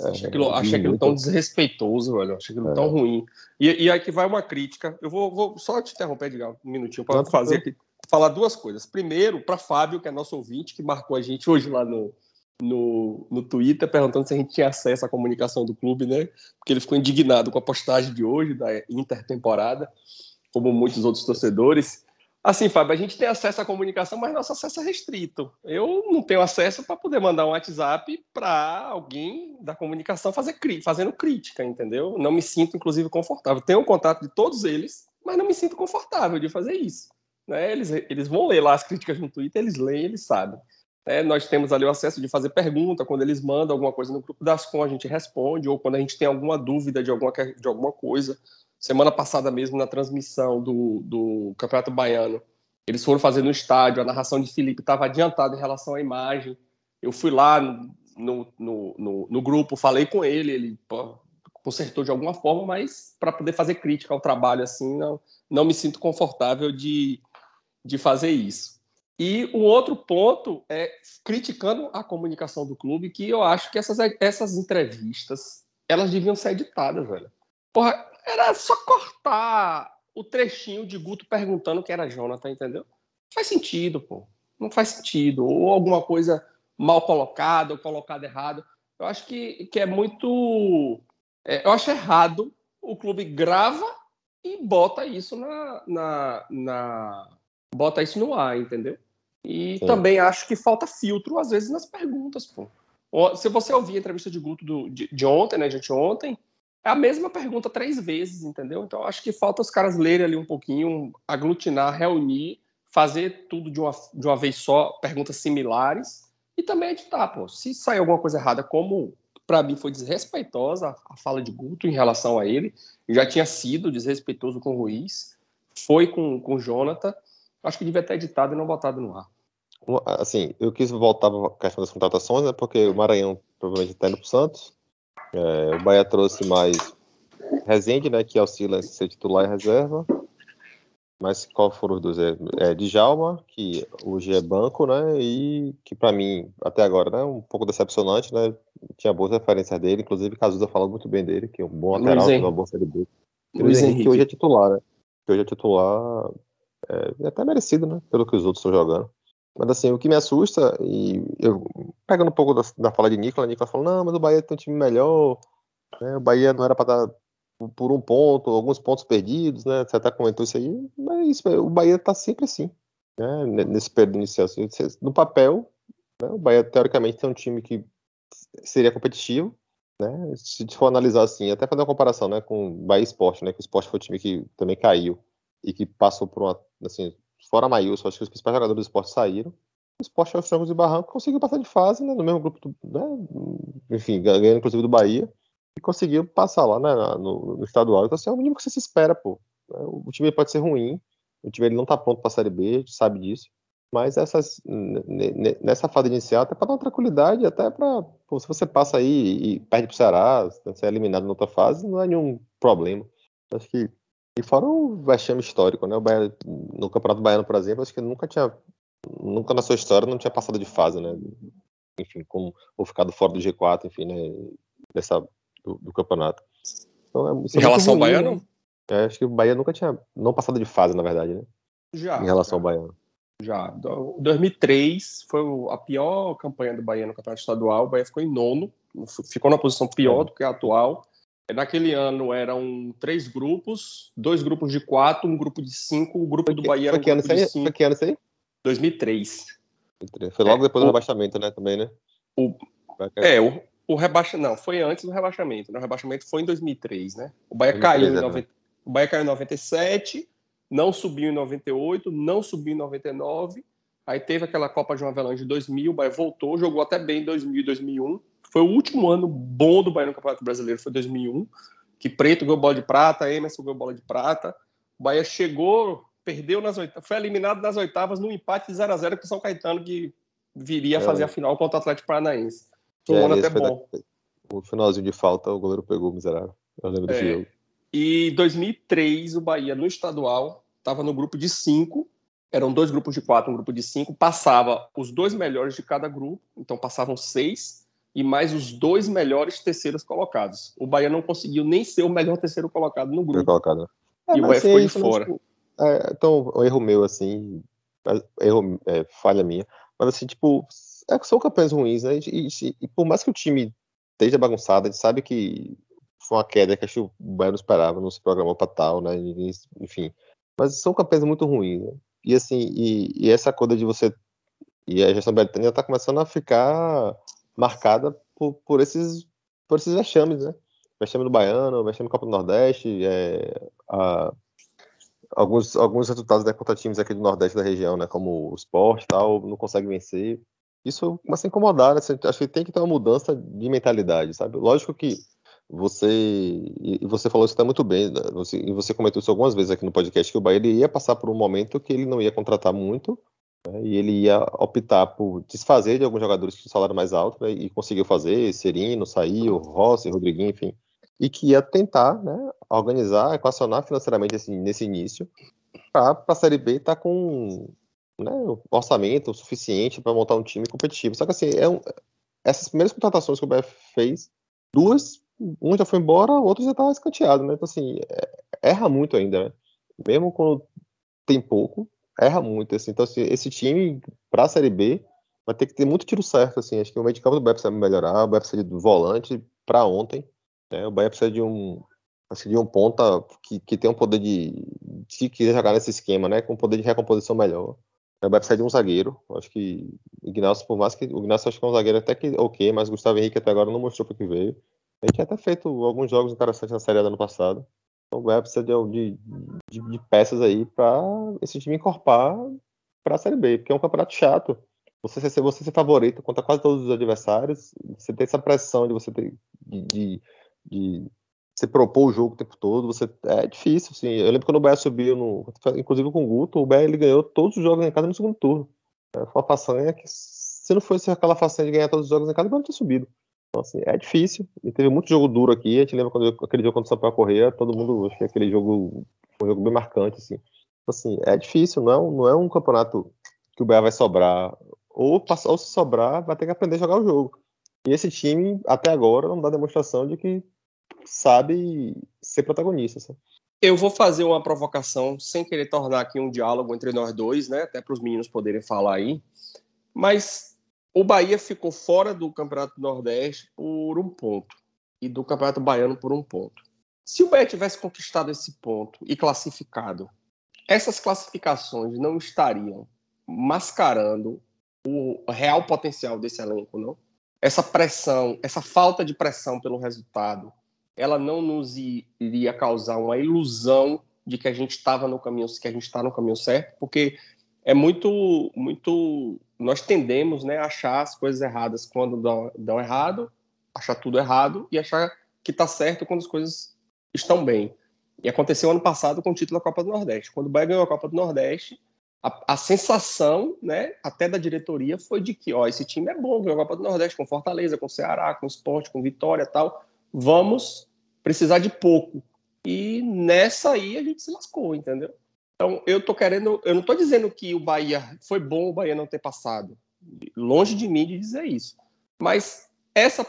É, achei aquilo, achei aquilo tão desrespeitoso, velho. Achei aquilo é. tão ruim. E, e aqui vai uma crítica. Eu vou, vou só te interromper, Edgar, um minutinho, para fazer aqui, falar duas coisas. Primeiro, para Fábio, que é nosso ouvinte, que marcou a gente hoje lá no, no, no Twitter, perguntando se a gente tinha acesso à comunicação do clube, né? Porque ele ficou indignado com a postagem de hoje, da intertemporada, como muitos outros torcedores. Assim, Fábio, a gente tem acesso à comunicação, mas nosso acesso é restrito. Eu não tenho acesso para poder mandar um WhatsApp para alguém da comunicação fazer fazendo crítica, entendeu? Não me sinto, inclusive, confortável. Tenho o contato de todos eles, mas não me sinto confortável de fazer isso. Né? Eles, eles vão ler lá as críticas no Twitter, eles leem, eles sabem. É, nós temos ali o acesso de fazer pergunta, quando eles mandam alguma coisa no grupo das com, a gente responde, ou quando a gente tem alguma dúvida de alguma, de alguma coisa, semana passada mesmo, na transmissão do, do Campeonato Baiano, eles foram fazer no estádio, a narração de Felipe estava adiantada em relação à imagem. Eu fui lá no, no, no, no grupo, falei com ele, ele pô, consertou de alguma forma, mas para poder fazer crítica ao trabalho assim, não, não me sinto confortável de, de fazer isso. E o outro ponto é criticando a comunicação do clube, que eu acho que essas, essas entrevistas elas deviam ser editadas, velho. Porra, era só cortar o trechinho de Guto perguntando quem era Jonathan, entendeu? Não faz sentido, pô. Não faz sentido. Ou alguma coisa mal colocada, ou colocada errado. Eu acho que, que é muito. É, eu acho errado o clube grava e bota isso na. na, na bota isso no ar, entendeu? E Sim. também acho que falta filtro, às vezes, nas perguntas, pô. Se você ouvir a entrevista de Guto do, de, de ontem, né, gente, ontem, é a mesma pergunta três vezes, entendeu? Então acho que falta os caras lerem ali um pouquinho, aglutinar, reunir, fazer tudo de uma, de uma vez só, perguntas similares, e também editar, pô. Se sair alguma coisa errada, como para mim foi desrespeitosa a fala de Guto em relação a ele, já tinha sido desrespeitoso com o Ruiz, foi com o Jonathan, acho que devia ter editado e não botado no ar. Assim, eu quis voltar para a questão das contratações, né, porque o Maranhão provavelmente está indo para o Santos, é, o Bahia trouxe mais Rezende, né, que auxilia ser titular e reserva. Mas qual foram os dois? É, é Djalma, que hoje é banco, né? E que para mim, até agora, né, um pouco decepcionante, né? Tinha boas referências dele, inclusive Cazuza falando muito bem dele, que é um bom lateral, uma boa série B. Luiz Henrique, que hoje é titular, né? Que hoje é titular, é, é até merecido, né? Pelo que os outros estão jogando. Mas assim, o que me assusta, e eu pegando um pouco da, da fala de Nicolas, Nicolas falou, não, mas o Bahia tem um time melhor, né? o Bahia não era para dar por um ponto, alguns pontos perdidos, né? Você até comentou isso aí, mas o Bahia está sempre assim, né? Nesse período inicial. No papel, né? o Bahia teoricamente tem um time que seria competitivo, né? Se for analisar assim, até fazer uma comparação, né, com o Bahia Esporte, né? Que o Esporte foi o time que também caiu e que passou por uma, assim, fora Maílson, acho que os principais jogadores do esporte saíram. O esporte aos Francos e Barranco conseguiu passar de fase, né, no mesmo grupo, do, né, enfim, ganhando inclusive do Bahia, e conseguiu passar lá né, no, no, estadual. Então, assim, é o mínimo que você se espera, pô. Né, o time pode ser ruim, o time ele não tá pronto para a Série B, a gente sabe disso. Mas essas, nessa fase inicial, até para dar uma tranquilidade, até para. Se você passa aí e perde para Ceará, você é eliminado na outra fase, não é nenhum problema. Acho que e fora o vexame histórico, né? O Bahia, no Campeonato Baiano, por exemplo, acho que nunca tinha, nunca na sua história não tinha passado de fase, né? Enfim, com, ou ficado fora do G4, enfim, né? Dessa, do, do campeonato. Então, é, em é relação ruim, ao Baiano? Né? É, acho que o Bahia nunca tinha, não passado de fase, na verdade, né? Já. Em relação já. ao Baiano. Já. 2003 foi a pior campanha do Bahia no Campeonato Estadual. O Bahia ficou em nono, ficou na posição pior é. do que a atual. Naquele ano eram três grupos, dois grupos de quatro, um grupo de cinco, o grupo do Bahia era um grupo de cinco. Foi que ano isso aí? 2003. Foi logo é, depois o, do rebaixamento, né, também, né? O, é, o, o rebaixamento. Não, foi antes do rebaixamento. Né? O rebaixamento foi em 2003, né? O Bahia 2003, caiu em é, 90, o Bahia caiu em 97, não subiu em 98, não subiu em 99. Aí teve aquela Copa João Avelange de 2000, o Bahia voltou, jogou até bem em 2000 e 2001. Foi o último ano bom do Bahia no Campeonato Brasileiro, foi 2001, que Preto ganhou bola de prata, Emerson ganhou bola de prata. O Bahia chegou, perdeu nas oitavas, foi eliminado nas oitavas no empate de 0 a 0 com o São Caetano, que viria a fazer É. a final contra o Atlético Paranaense. Foi É, um ano esse até bom. da- O finalzinho de falta, o goleiro pegou, miserável. Eu lembro É. jogo. E em 2003, o Bahia, no estadual, estava no grupo de cinco. Eram dois grupos de quatro, um grupo de cinco. Passava os dois melhores de cada grupo, então passavam seis, e mais os dois melhores terceiros colocados. O Bahia não conseguiu nem ser o melhor terceiro colocado no Foi grupo. colocado. né? E o Bahia ficou de fora. tipo, é, então, um erro meu, assim, é, erro, é, falha minha, mas assim, tipo, é, são campanhas ruins, né? E, e- e por mais que o time esteja bagunçado, a gente sabe que foi uma queda que acho que o Bahia não esperava, não se programou para tal, né? Ninguém- enfim. Mas são campanhas muito ruins, né? E assim, e, e essa coisa de você. E a gestão britânica está começando a ficar marcada por, por esses por esses vexames, né? Vexame do Baiano, vexame do Copa do Nordeste, é, a- alguns, alguns resultados né, contra times aqui do Nordeste da região, né? Como o Sport tal, não consegue vencer. Isso começa a incomodar, né? Acho que tem que ter uma mudança de mentalidade, sabe? Lógico que você. E você falou isso até muito bem, né? você, e você comentou isso algumas vezes aqui no podcast, que o Bahia ia passar por um momento que ele não ia contratar muito, né, e ele ia optar por desfazer de alguns jogadores que tinham salário mais alto, né, e conseguiu fazer, Serino, saiu, Rossi, Rodriguinho, enfim, e que ia tentar né, organizar, equacionar financeiramente assim, nesse início, para a Série B estar com né, orçamento suficiente para montar um time competitivo. Só que assim, é um- essas primeiras contratações que o BF fez, duas, um já foi embora, o outro já estava escanteado, né? Então assim, é- erra muito ainda, né? Mesmo quando tem pouco, erra muito, assim. Então assim, esse time para a Série B vai ter que ter muito tiro certo, assim. Acho que o meio de campo do Bahia precisa melhorar, o Bahia precisa de volante para ontem, né? O Bahia precisa de um que de um ponta que, que tem um poder de se quiser jogar nesse esquema, né, com um poder de recomposição melhor. O Bahia precisa de um zagueiro. Acho que o Ignacio, por mais que o Ignacio acho que é um zagueiro até que ok, mas o Gustavo Henrique até agora não mostrou para que veio. Gente tinha até feito alguns jogos interessantes na Série A do ano passado. Então o Bahia precisa de, de, de- peças aí para esse time encorpar para a Série B, porque é um campeonato chato. Você ser, você ser favorito contra quase todos os adversários, você ter essa pressão de você ter de, de, de propor o jogo o tempo todo, você é difícil, assim. Eu lembro quando o Bahia subiu no, inclusive com o Guto, o Bahia ele ganhou todos os jogos em casa no segundo turno. É, Foi uma façanha que se não fosse aquela façanha de ganhar todos os jogos em casa, o não tinha subido. Então, assim, é difícil. E teve muito jogo duro aqui. A gente lembra quando aquele jogo contra o Sampaio Correia, todo mundo acho que aquele jogo um jogo bem marcante, assim. Então, assim, é difícil, não é, um, não é um campeonato que o Bahia vai sobrar. Ou, ou se sobrar, vai ter que aprender a jogar o jogo. E esse time, até agora, não dá demonstração de que sabe ser protagonista. Eu vou fazer uma provocação sem querer tornar aqui um diálogo entre nós dois, né? Até para os meninos poderem falar aí. Mas o Bahia ficou fora do Campeonato Nordeste por um ponto e do Campeonato Baiano por um ponto. Se o Bahia tivesse conquistado esse ponto e classificado, essas classificações não estariam mascarando o real potencial desse elenco, não? Essa pressão, essa falta de pressão pelo resultado, ela não nos iria causar uma ilusão de que a gente estava no caminho, que a gente está no caminho certo, porque é muito, muito, nós tendemos, né, a achar as coisas erradas quando dão, dão errado, achar tudo errado e achar que está certo quando as coisas estão bem. E aconteceu ano passado com o título da Copa do Nordeste. Quando o Bahia ganhou a Copa do Nordeste, a, a, sensação, né, até da diretoria, foi de que, ó, esse time é bom, ganhou a Copa do Nordeste com Fortaleza, com Ceará, com Esporte, com Vitória, tal. Vamos precisar de pouco. E nessa aí a gente se lascou, entendeu? Então eu tô querendo, eu não tô dizendo que o Bahia foi bom o Bahia não ter passado. Longe de mim de dizer isso. Mas essa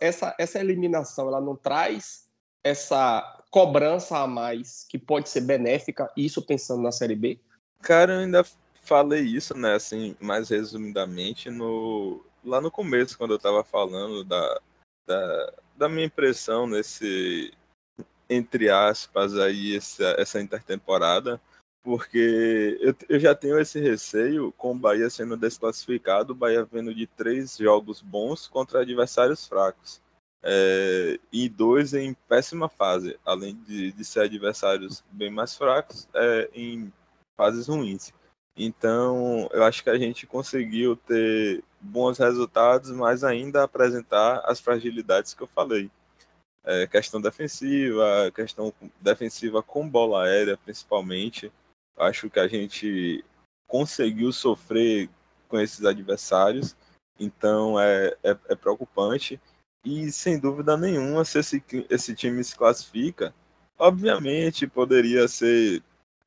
essa essa eliminação, ela não traz essa cobrança a mais que pode ser benéfica, isso pensando na Série B? Cara, eu ainda falei isso, né, assim, mais resumidamente, no, lá no começo, quando eu tava falando da, da, da minha impressão nesse, entre aspas, aí, essa, essa intertemporada, porque eu, eu já tenho esse receio com o Bahia sendo desclassificado, o Bahia vendo de três jogos bons contra adversários fracos. é, e dois em péssima fase, além de, de ser adversários bem mais fracos é, em fases ruins. Então, eu acho que a gente conseguiu ter bons resultados, mas ainda apresentar as fragilidades que eu falei. É, questão defensiva, questão defensiva com bola aérea, principalmente. Acho que a gente conseguiu sofrer com esses adversários, então é, é, é preocupante. E sem dúvida nenhuma, se esse, esse time se classifica, obviamente poderia ser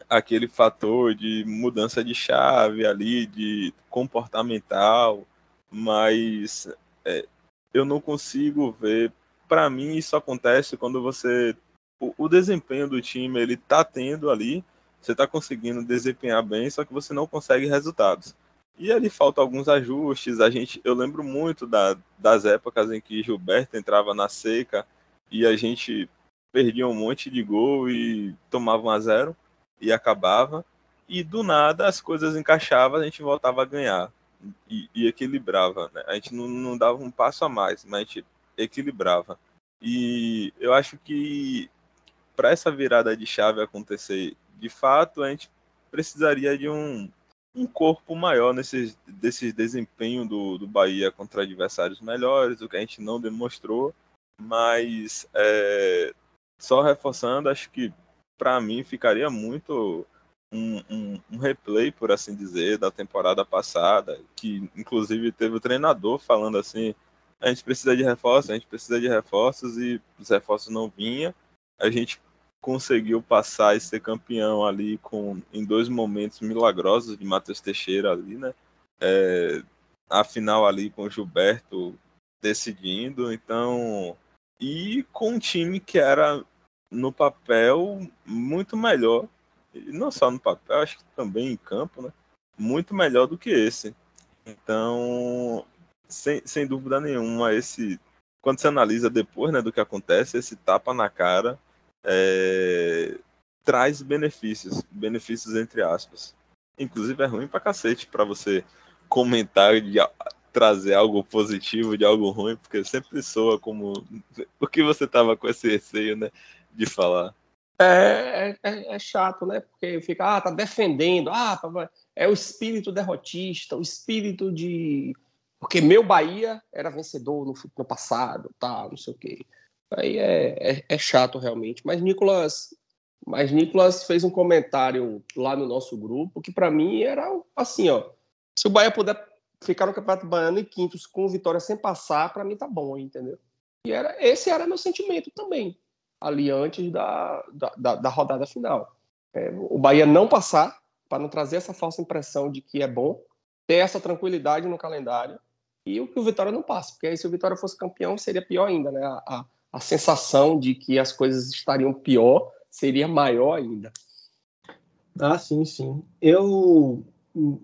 aquele fator de mudança de chave ali, de comportamental, mas é, eu não consigo ver. Para mim, isso acontece quando você. O, o, desempenho do time ele tá tendo ali, você está conseguindo desempenhar bem, só que você não consegue resultados. E ali falta alguns ajustes. A gente, eu lembro muito da, das épocas em que Gilberto entrava na seca e a gente perdia um monte de gol e tomava um a zero e acabava. E do nada as coisas encaixavam, a gente voltava a ganhar e, e equilibrava. Né? A gente não, não dava um passo a mais, mas a gente equilibrava. E eu acho que para essa virada de chave acontecer de fato, a gente precisaria de um, um corpo maior nesse desse desempenho do, do Bahia contra adversários melhores, o que a gente não demonstrou. Mas é, só reforçando, acho que para mim ficaria muito um, um, um, replay, por assim dizer, da temporada passada, que inclusive teve o treinador falando assim: a gente precisa de reforços, a gente precisa de reforços, e os reforços não vinham. A gente conseguiu passar e ser campeão ali com em dois momentos milagrosos de Matheus Teixeira ali, né? É, a final ali com o Gilberto decidindo, então e com um time que era no papel muito melhor, e não só no papel, acho que também em campo, né? Muito melhor do que esse. Então, sem, sem dúvida nenhuma, esse quando você analisa depois, né, do que acontece, esse tapa na cara é, traz benefícios, benefícios entre aspas. Inclusive é ruim pra cacete pra você comentar de trazer algo positivo de algo ruim, porque sempre soa como o que você tava com esse receio, né? de falar. É, é, é, chato, né? Porque fica, ah, tá defendendo, ah, tá, é o espírito derrotista, o espírito de. Porque meu Bahia era vencedor no, no passado, tá, não sei o quê. Aí é, é, é, chato realmente. Mas Nicolas, mas Nicolas fez um comentário lá no nosso grupo que para mim era assim, ó. Se o Bahia puder ficar no Campeonato Baiano em quintos com vitória sem passar, para mim tá bom, entendeu? E era, esse era meu sentimento também ali antes da, da, da rodada final. É, o Bahia não passar, para não trazer essa falsa impressão de que é bom, ter essa tranquilidade no calendário e o que o Vitória não passa, porque aí se o Vitória fosse campeão seria pior ainda, né? A, a, a sensação de que as coisas estariam pior seria maior ainda. Ah, sim, sim. Eu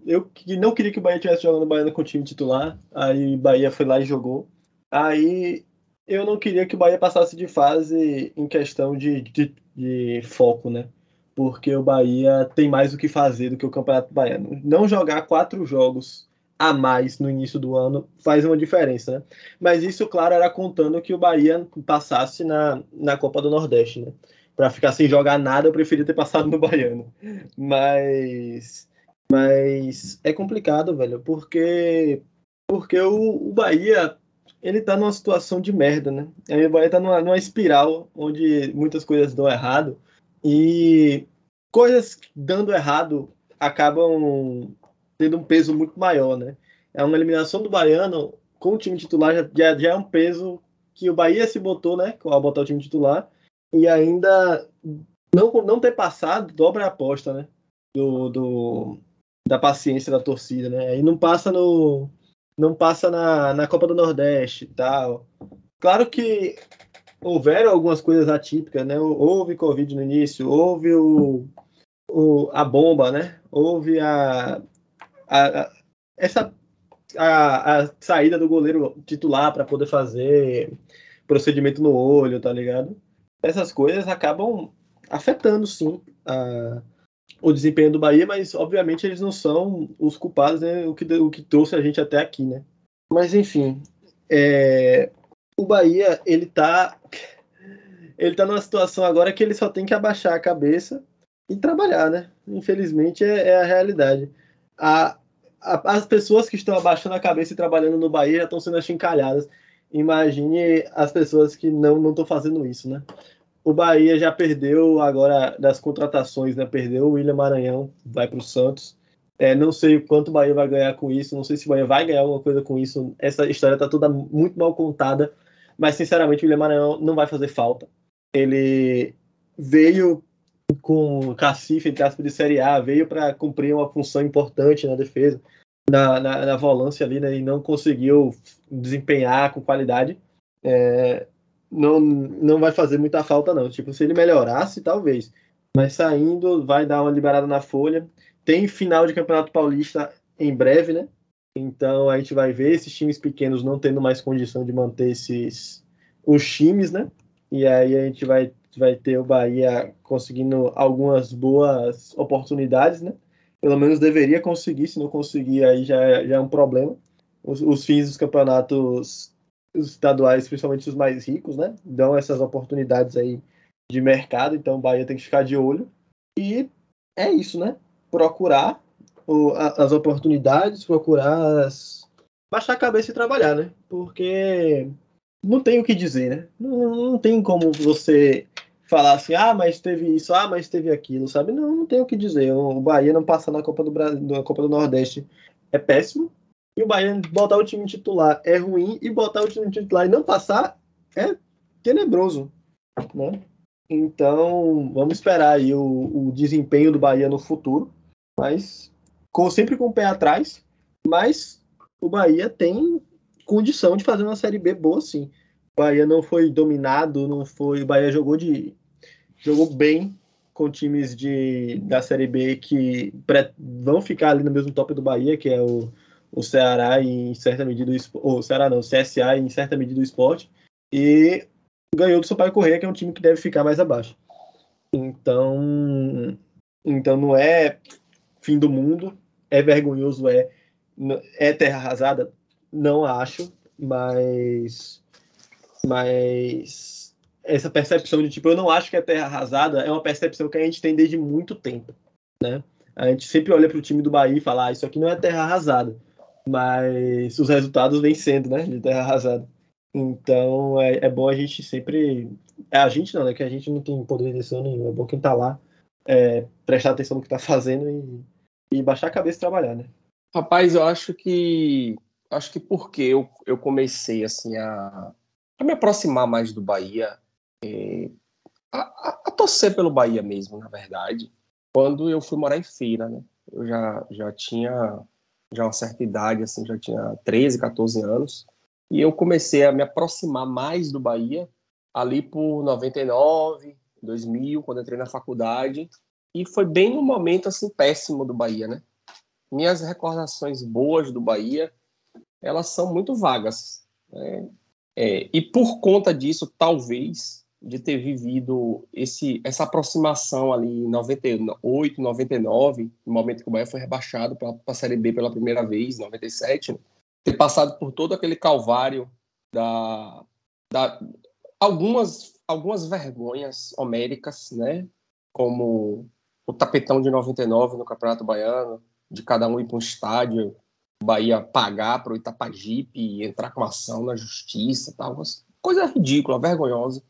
eu não queria que o Bahia tivesse jogando Bahia com o time titular, aí Bahia foi lá e jogou. Aí eu não queria que o Bahia passasse de fase em questão de, de, de, foco, né? Porque o Bahia tem mais o que fazer do que o Campeonato Baiano. Não jogar quatro jogos a mais no início do ano faz uma diferença, né? Mas isso, claro, era contando que o Bahia passasse na, na Copa do Nordeste, né? Para ficar sem jogar nada, eu preferia ter passado no Baiano. Mas. Mas é complicado, velho, porque. Porque o, o Bahia ele tá numa situação de merda, né? Ele vai estar tá numa, numa espiral onde muitas coisas dão errado e coisas dando errado acabam tendo um peso muito maior, né? É uma eliminação do Baiano com o time titular já, já, é um peso que o Bahia se botou, né? Ao botar o time titular e ainda não, não ter passado dobra a aposta, né? Do, do, da paciência da torcida, né? Aí não passa no, não passa na, na Copa do Nordeste e tal. Claro que houveram algumas coisas atípicas, né? Houve Covid no início, houve o, o, a bomba, né? Houve a, a, essa a, a, saída do goleiro titular para poder fazer procedimento no olho, tá ligado? Essas coisas acabam afetando, sim, a, o desempenho do Bahia, mas obviamente eles não são os culpados, né? O que, o que trouxe a gente até aqui, né? Mas enfim, é, o Bahia, ele tá. Ele tá numa situação agora que ele só tem que abaixar a cabeça e trabalhar, né? Infelizmente é, é a realidade. A, as pessoas que estão abaixando a cabeça e trabalhando no Bahia já estão sendo achincalhadas. Imagine as pessoas que não estão fazendo isso, né? O Bahia já perdeu agora das contratações, né? Perdeu o William Maranhão, vai para o Santos. É, não sei quanto o Bahia vai ganhar com isso, não sei se o Bahia vai ganhar alguma coisa com isso. Essa história está toda muito mal contada, mas sinceramente o William Maranhão não vai fazer falta. Ele veio com cacife, entre aspas, de Série A, veio para cumprir uma função importante na defesa, na, na, na volância ali, né, e não conseguiu desempenhar com qualidade. É, não, não vai fazer muita falta, não. Tipo, se ele melhorasse, talvez. Mas saindo, vai dar uma liberada na folha. Tem final de Campeonato Paulista em breve, né? Então a gente vai ver esses times pequenos não tendo mais condição de manter esses os times, né? E aí a gente vai vai ter o Bahia conseguindo algumas boas oportunidades, né? Pelo menos deveria conseguir, se não conseguir, aí já, já é um problema. Os, os fins dos campeonatos estaduais, principalmente os mais ricos, né? Dão essas oportunidades aí de mercado, então o Bahia tem que ficar de olho. E é isso, né? Procurar o, a, as oportunidades, procurar as... baixar a cabeça e trabalhar, né? Porque não tem o que dizer, né? Não, não tem como você falar assim, ah, mas teve isso, ah, mas teve aquilo, sabe? Não, não tem o que dizer. O Bahia não passar na Copa do Brasil, na Copa do Nordeste é péssimo. E o Bahia botar o time titular é ruim e botar o time titular e não passar é tenebroso, né? Então, vamos esperar aí o, o desempenho do Bahia no futuro, mas com, sempre com o pé atrás, mas o Bahia tem condição de fazer uma Série B boa, sim. O Bahia não foi dominado, não foi. O Bahia jogou de jogou bem com times de, da Série B que vão ficar ali no mesmo top do Bahia, que é o, o Ceará e em certa medida o, o Ceará não, o CSA e em certa medida o esporte. E ganhou do Sampaio Correia, que é um time que deve ficar mais abaixo. Então, então não é fim do mundo, é vergonhoso, é, é terra arrasada, não acho, mas. Mas. Essa percepção de tipo, eu não acho que é terra arrasada é uma percepção que a gente tem desde muito tempo. Né? A gente sempre olha para o time do Bahia e fala, ah, isso aqui não é terra arrasada. Mas os resultados vêm sendo, né? De terra arrasada. Então é, é bom a gente sempre. É a gente não, né? Que a gente não tem poder de decisão nenhum. É bom quem tá lá é, prestar atenção no que tá fazendo e, e baixar a cabeça e trabalhar, né? Rapaz, eu acho que acho que porque eu, eu comecei assim a, a me aproximar mais do Bahia, é, a, a, torcer pelo Bahia mesmo, na verdade, quando eu fui morar em Feira, né? Eu já, já tinha já uma certa idade, assim, já tinha 13, 14 anos, e eu comecei a me aproximar mais do Bahia ali por 99, 2000, quando entrei na faculdade, e foi bem no momento assim péssimo do Bahia, né? Minhas recordações boas do Bahia elas são muito vagas. Né? É, e por conta disso, talvez, de ter vivido esse, essa aproximação ali em 98, 99, no momento que o Bahia foi rebaixado para a Série B pela primeira vez, 97, né? ter passado por todo aquele calvário da, da algumas, algumas vergonhas homéricas, né? como o tapetão de 99 no Campeonato Baiano, de cada um ir para um estádio Bahia pagar para o Itapajipe e entrar com ação na justiça, tal, coisa ridícula, vergonhosa.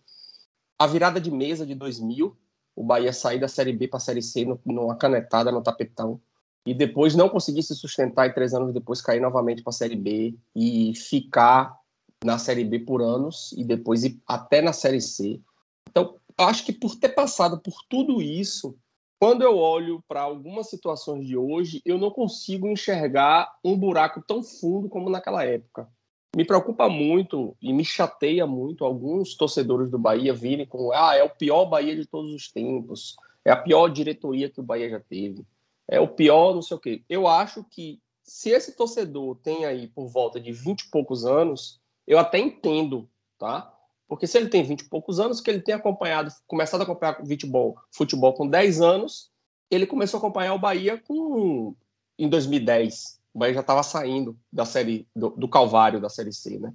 A virada de mesa de 2000, o Bahia sair da Série B para a Série C numa canetada no tapetão e depois não conseguir se sustentar e três anos depois cair novamente para a Série B e ficar na Série B por anos e depois ir até na Série C. Então, acho que por ter passado por tudo isso, quando eu olho para algumas situações de hoje, eu não consigo enxergar um buraco tão fundo como naquela época. Me preocupa muito e me chateia muito alguns torcedores do Bahia virem com ah, é o pior Bahia de todos os tempos, é a pior diretoria que o Bahia já teve, é o pior não sei o quê. Eu acho que se esse torcedor tem aí por volta de 20 e poucos anos, eu até entendo, tá? Porque se ele tem 20 e poucos anos, que ele tem acompanhado, começado a acompanhar futebol, futebol com 10 anos, ele começou a acompanhar o Bahia com em 2010. O Bahia já estava saindo da série do, do, Calvário da série C, né?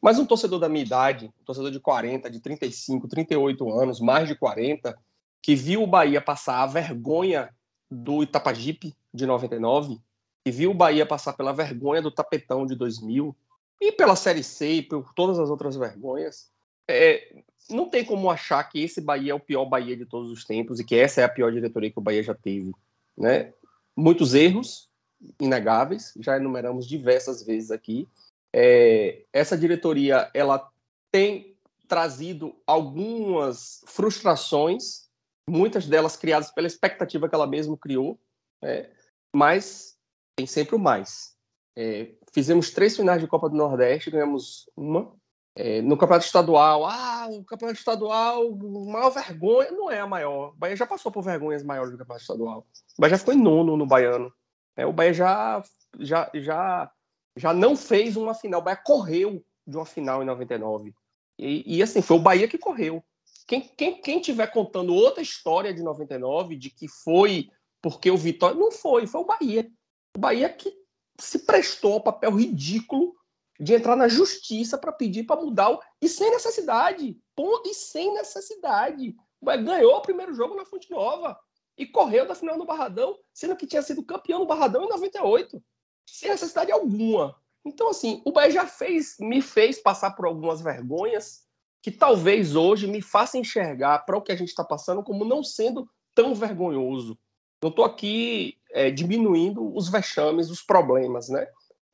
Mas um torcedor da minha idade, um torcedor de 40, de 35, 38 anos, mais de 40, que viu o Bahia passar a vergonha do Itapajipe de 99, e viu o Bahia passar pela vergonha do Tapetão de 2000, e pela Série C e por todas as outras vergonhas, é, não tem como achar que esse Bahia é o pior Bahia de todos os tempos e que essa é a pior diretoria que o Bahia já teve. Né? Muitos erros, inegáveis, já enumeramos diversas vezes aqui. É, essa diretoria ela tem trazido algumas frustrações, muitas delas criadas pela expectativa que ela mesma criou, é, mas tem sempre o mais. É, fizemos três finais de Copa do Nordeste, ganhamos uma. É, no campeonato estadual, ah, o campeonato estadual, maior vergonha, não é a maior. O Bahia já passou por vergonhas maiores do campeonato estadual. O Bahia já ficou em nono no Baiano. É, o Bahia já, já, já, já não fez uma final. O Bahia correu de uma final em 99. E, e assim, foi o Bahia que correu. Quem, quem, quem tiver contando outra história de 99, de que foi porque o Vitória. Não foi, foi o Bahia. O Bahia que se prestou ao papel ridículo de entrar na justiça para pedir para mudar o... e sem necessidade, ponto, e sem necessidade. Bahia ganhou o primeiro jogo na Fonte Nova e correu da final no Barradão, sendo que tinha sido campeão no Barradão em 98, sem necessidade alguma. Então, assim, o Bahia já fez, me fez passar por algumas vergonhas que talvez hoje me faça enxergar para o que a gente está passando como não sendo tão vergonhoso. Não estou aqui é, diminuindo os vexames, os problemas, né?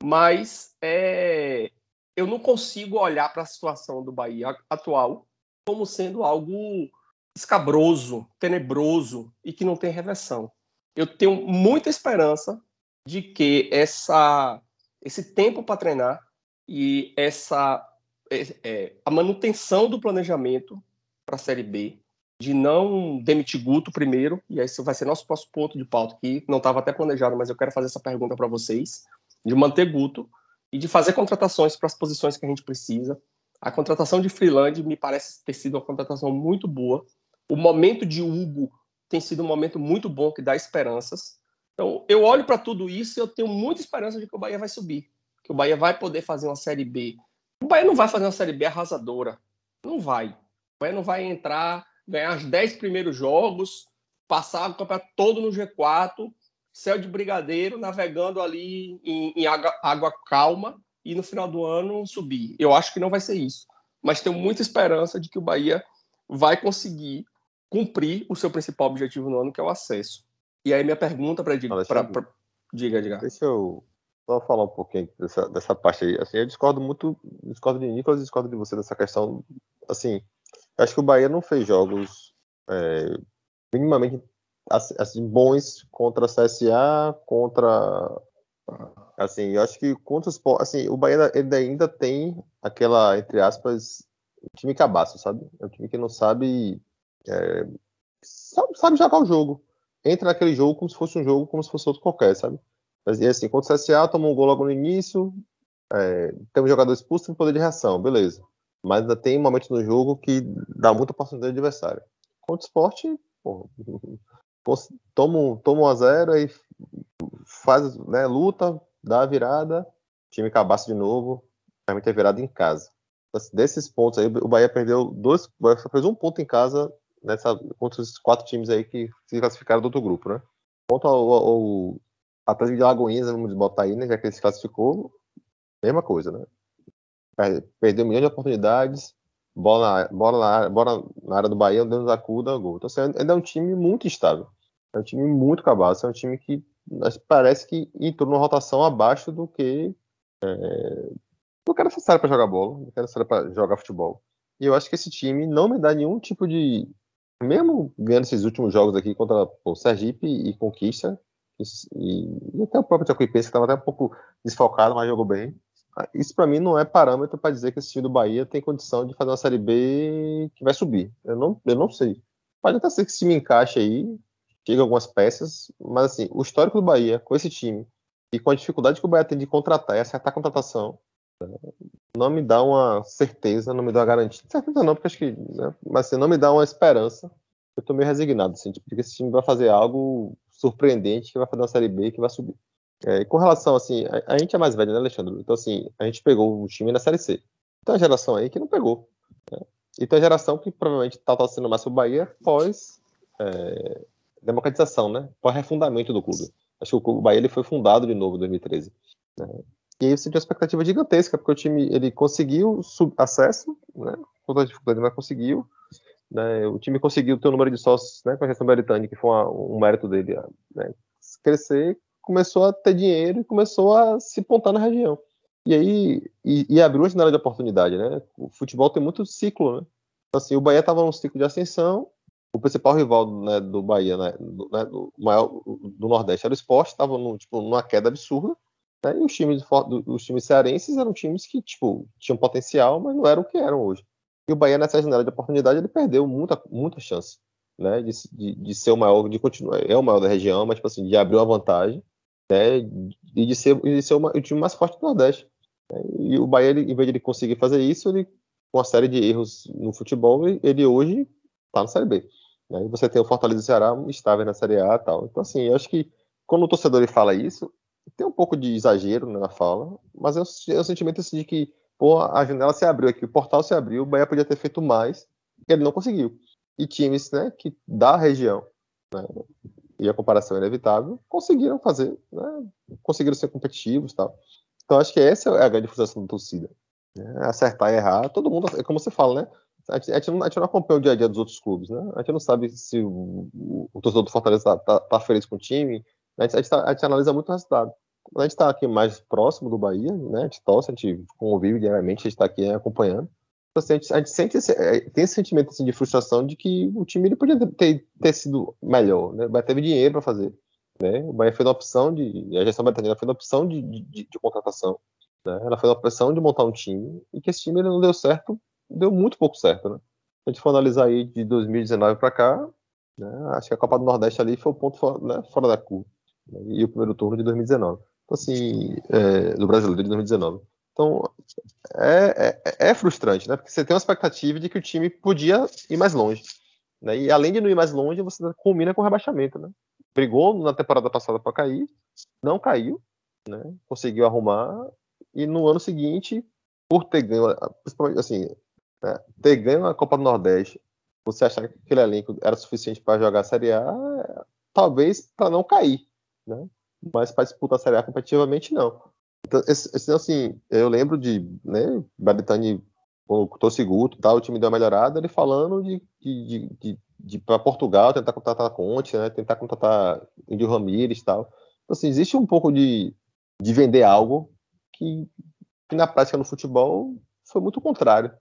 Mas é, eu não consigo olhar para a situação do Bahia atual como sendo algo escabroso, tenebroso e que não tem reversão. Eu tenho muita esperança de que essa, esse tempo para treinar e essa é, é, a manutenção do planejamento para a Série B, de não demitir Guto primeiro, e esse vai ser nosso próximo ponto de pauta, que não estava até planejado, mas eu quero fazer essa pergunta para vocês, de manter Guto e de fazer contratações para as posições que a gente precisa. A contratação de Freeland me parece ter sido uma contratação muito boa. O momento de Hugo tem sido um momento muito bom que dá esperanças. Então, eu olho para tudo isso e eu tenho muita esperança de que o Bahia vai subir, que o Bahia vai poder fazer uma Série B. O Bahia não vai fazer uma Série B arrasadora. Não vai. O Bahia não vai entrar, ganhar os 10 primeiros jogos, passar o campeonato todo no G4, céu de brigadeiro, navegando ali em, em água, água calma e no final do ano subir. Eu acho que não vai ser isso. Mas tenho muita esperança de que o Bahia vai conseguir cumprir o seu principal objetivo no ano, que é o acesso. E aí minha pergunta para diga, pra... diga, diga. Deixa eu só falar um pouquinho dessa, dessa parte aí. Assim, eu discordo muito, discordo de Nicolas e discordo de você dessa questão. Assim, acho que o Bahia não fez jogos é, minimamente assim, bons contra a CSA, contra assim, eu acho que contra os assim, o Bahia ele ainda tem aquela entre aspas time cabaço, sabe? É um time que não sabe é, sabe, sabe, jogar o jogo. Entra naquele jogo como se fosse um jogo, como se fosse outro qualquer, sabe? Mas e assim, contra o CSA, tomou um gol logo no início, é, tem um jogador expulso, tem poder de reação, beleza. Mas ainda tem momentos no jogo que dá muita oportunidade ao adversário. Contra o esporte, toma, toma um a zero e faz, né, luta, dá a virada, time cabaço de novo, realmente é virada em casa desses pontos aí, o Bahia perdeu dois, fez um ponto em casa nessa, contra os quatro times aí que se classificaram do outro grupo, né? Ponto ao, ao Atlético de Lagoinhas, vamos botar aí, né? Já que ele se classificou, mesma coisa, né? Perdeu um milhão de oportunidades, bola, bola, na, bola na área do Bahia, dando acuda, gol. Então, assim, ainda é um time muito estável. É um time muito cabaço, é um time que parece que entrou numa rotação abaixo do que é, não quero necessário para jogar bola, não quero necessário para jogar futebol. E eu acho que esse time não me dá nenhum tipo de. Mesmo ganhando esses últimos jogos aqui contra o Sergipe e Conquista, e, e até o próprio Jacuipense, que estava até um pouco desfocado, mas jogou bem. Isso para mim não é parâmetro para dizer que esse time do Bahia tem condição de fazer uma Série B que vai subir. Eu não, eu não sei. Pode até ser que esse time encaixe aí, chegue algumas peças, mas assim, o histórico do Bahia com esse time e com a dificuldade que o Bahia tem de contratar e acertar a contratação, não me dá uma certeza, não me dá uma garantia. Certeza não, porque acho que. Né? Mas assim, não me dá uma esperança. Eu tô meio resignado, assim, tipo, que esse time vai fazer algo surpreendente, que vai fazer uma série B que vai subir. É, e com relação, assim, a, a, gente é mais velho, né, Alexandre? Então, assim, a gente pegou o time na série C. Tem uma geração aí que não pegou. Né? E tem uma geração que provavelmente está torcendo mais o Bahia pós é, democratização, né? Pós refundamento do clube. Acho que o Bahia ele foi fundado de novo em 2013. Né? E aí você tinha uma expectativa gigantesca, porque o time ele conseguiu acesso, né? Com toda dificuldade, mas conseguiu. Né? O time conseguiu ter o número de sócios né, com a gestão britânica, que foi uma, um mérito dele né? crescer, começou a ter dinheiro e começou a se pontar na região. E aí e, e abriu uma janela de oportunidade, né? O futebol tem muito ciclo, né? Então, assim, o Bahia estava num ciclo de ascensão, o principal rival né, do Bahia, né, do, né, do, maior do Nordeste era o Esporte, estava tipo, numa queda absurda, né, e os times, os times cearenses eram times que tipo, tinham potencial, mas não eram o que eram hoje. E o Bahia, nessa janela de oportunidade, ele perdeu muita, muita chance né, de, de, de ser o maior, de continuar, é o maior da região, mas tipo assim, de abrir uma vantagem né, e de ser, de ser uma, o time mais forte do Nordeste. Né, e o Bahia, ele, em vez de ele conseguir fazer isso, ele, com uma série de erros no futebol, ele hoje está na Série B. Né? E você tem o Fortaleza e o Ceará estável na Série A e tal. Então, assim, eu acho que quando o torcedor ele fala isso, tem um pouco de exagero né, na fala, mas é o, é o sentimento assim, de que pô, a janela se abriu aqui, o portal se abriu, o Bahia podia ter feito mais, e ele não conseguiu. E times né, que da região, né, e a comparação é inevitável, conseguiram fazer, né, conseguiram ser competitivos tal. Então acho que essa é a grande frustração da torcida. Né, acertar e errar, todo mundo, é como você fala, né? A gente, a, gente não, a gente, não, acompanha o dia a dia dos outros clubes, né? A gente não sabe se o, o, o torcedor do Fortaleza está tá, tá feliz com o time. A gente, a gente, tá, a gente analisa muito o resultado. A gente está aqui mais próximo do Bahia, né? A gente torce, a gente convive diariamente, a gente está aqui acompanhando. Então, assim, a, gente, a gente sente esse, é, tem esse sentimento assim, de frustração de que o time ele podia ter, ter sido melhor, né? Bahia teve dinheiro para fazer. Né? O Bahia fez uma opção de. A gestão britânica fez uma opção de, de, de, de contratação. Né? Ela fez uma opção de montar um time e que esse time ele não deu certo deu muito pouco certo, né? A gente for analisar aí de 2019 para cá, né, acho que a Copa do Nordeste ali foi o ponto fora, né, fora da curva. E o primeiro turno de 2019. Então, assim, é, do brasileiro de 2019. Então, é, é, é, frustrante, né? Porque você tem uma expectativa de que o time podia ir mais longe. Né? E além de não ir mais longe, você combina com o rebaixamento, né? Brigou na temporada passada para cair, não caiu, né? Conseguiu arrumar e no ano seguinte, por ter ganho, assim, né? Ter ganho a Copa do Nordeste, você achar que aquele elenco era suficiente para jogar a Série A, talvez para não cair, né? Mas para disputar a Série A competitivamente, não. Então, assim, eu lembro de, né, Baritani o Tossiguto, tal, o time deu uma melhorada, ele falando de, de, de, de, de para Portugal, tentar contratar a Conte, né, tentar contratar Indio Ramírez e tal. Então, assim, existe um pouco de, de vender algo que, que na prática no futebol foi muito contrário.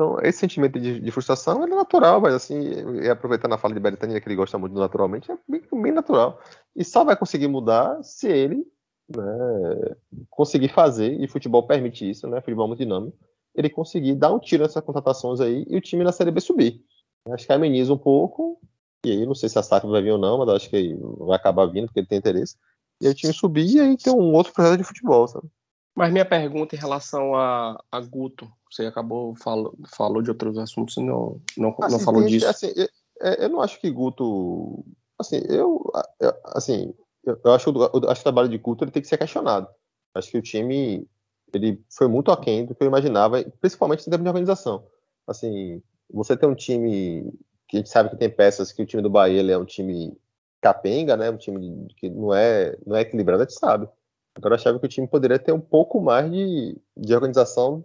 Então, esse sentimento de, de, frustração é natural, mas assim, e aproveitando a fala de Beretania, que ele gosta muito naturalmente, é bem, bem natural. E só vai conseguir mudar se ele né, conseguir fazer, e futebol permite isso, né? Futebol é muito dinâmico, ele conseguir dar um tiro nessas contratações aí e o time na Série B subir. Acho que ameniza um pouco, e aí não sei se a SAF vai vir ou não, mas acho que vai acabar vindo, porque ele tem interesse. E aí o time subir e aí ter um outro projeto de futebol, sabe? Mas minha pergunta em relação a, a Guto, você acabou falou, falou de outros assuntos e não, não, assim, não falou disso. Assim, eu, eu, não acho que Guto. Assim, eu, eu assim, eu, acho, eu acho que o trabalho de Guto ele tem que ser questionado. Acho que o time ele foi muito aquém do que eu imaginava, principalmente em termos de organização. Assim, você tem um time que a gente sabe que tem peças que o time do Bahia é um time capenga, né? Um time que não é não é equilibrado, a gente sabe. Agora eu achava que o time poderia ter um pouco mais de, de organização,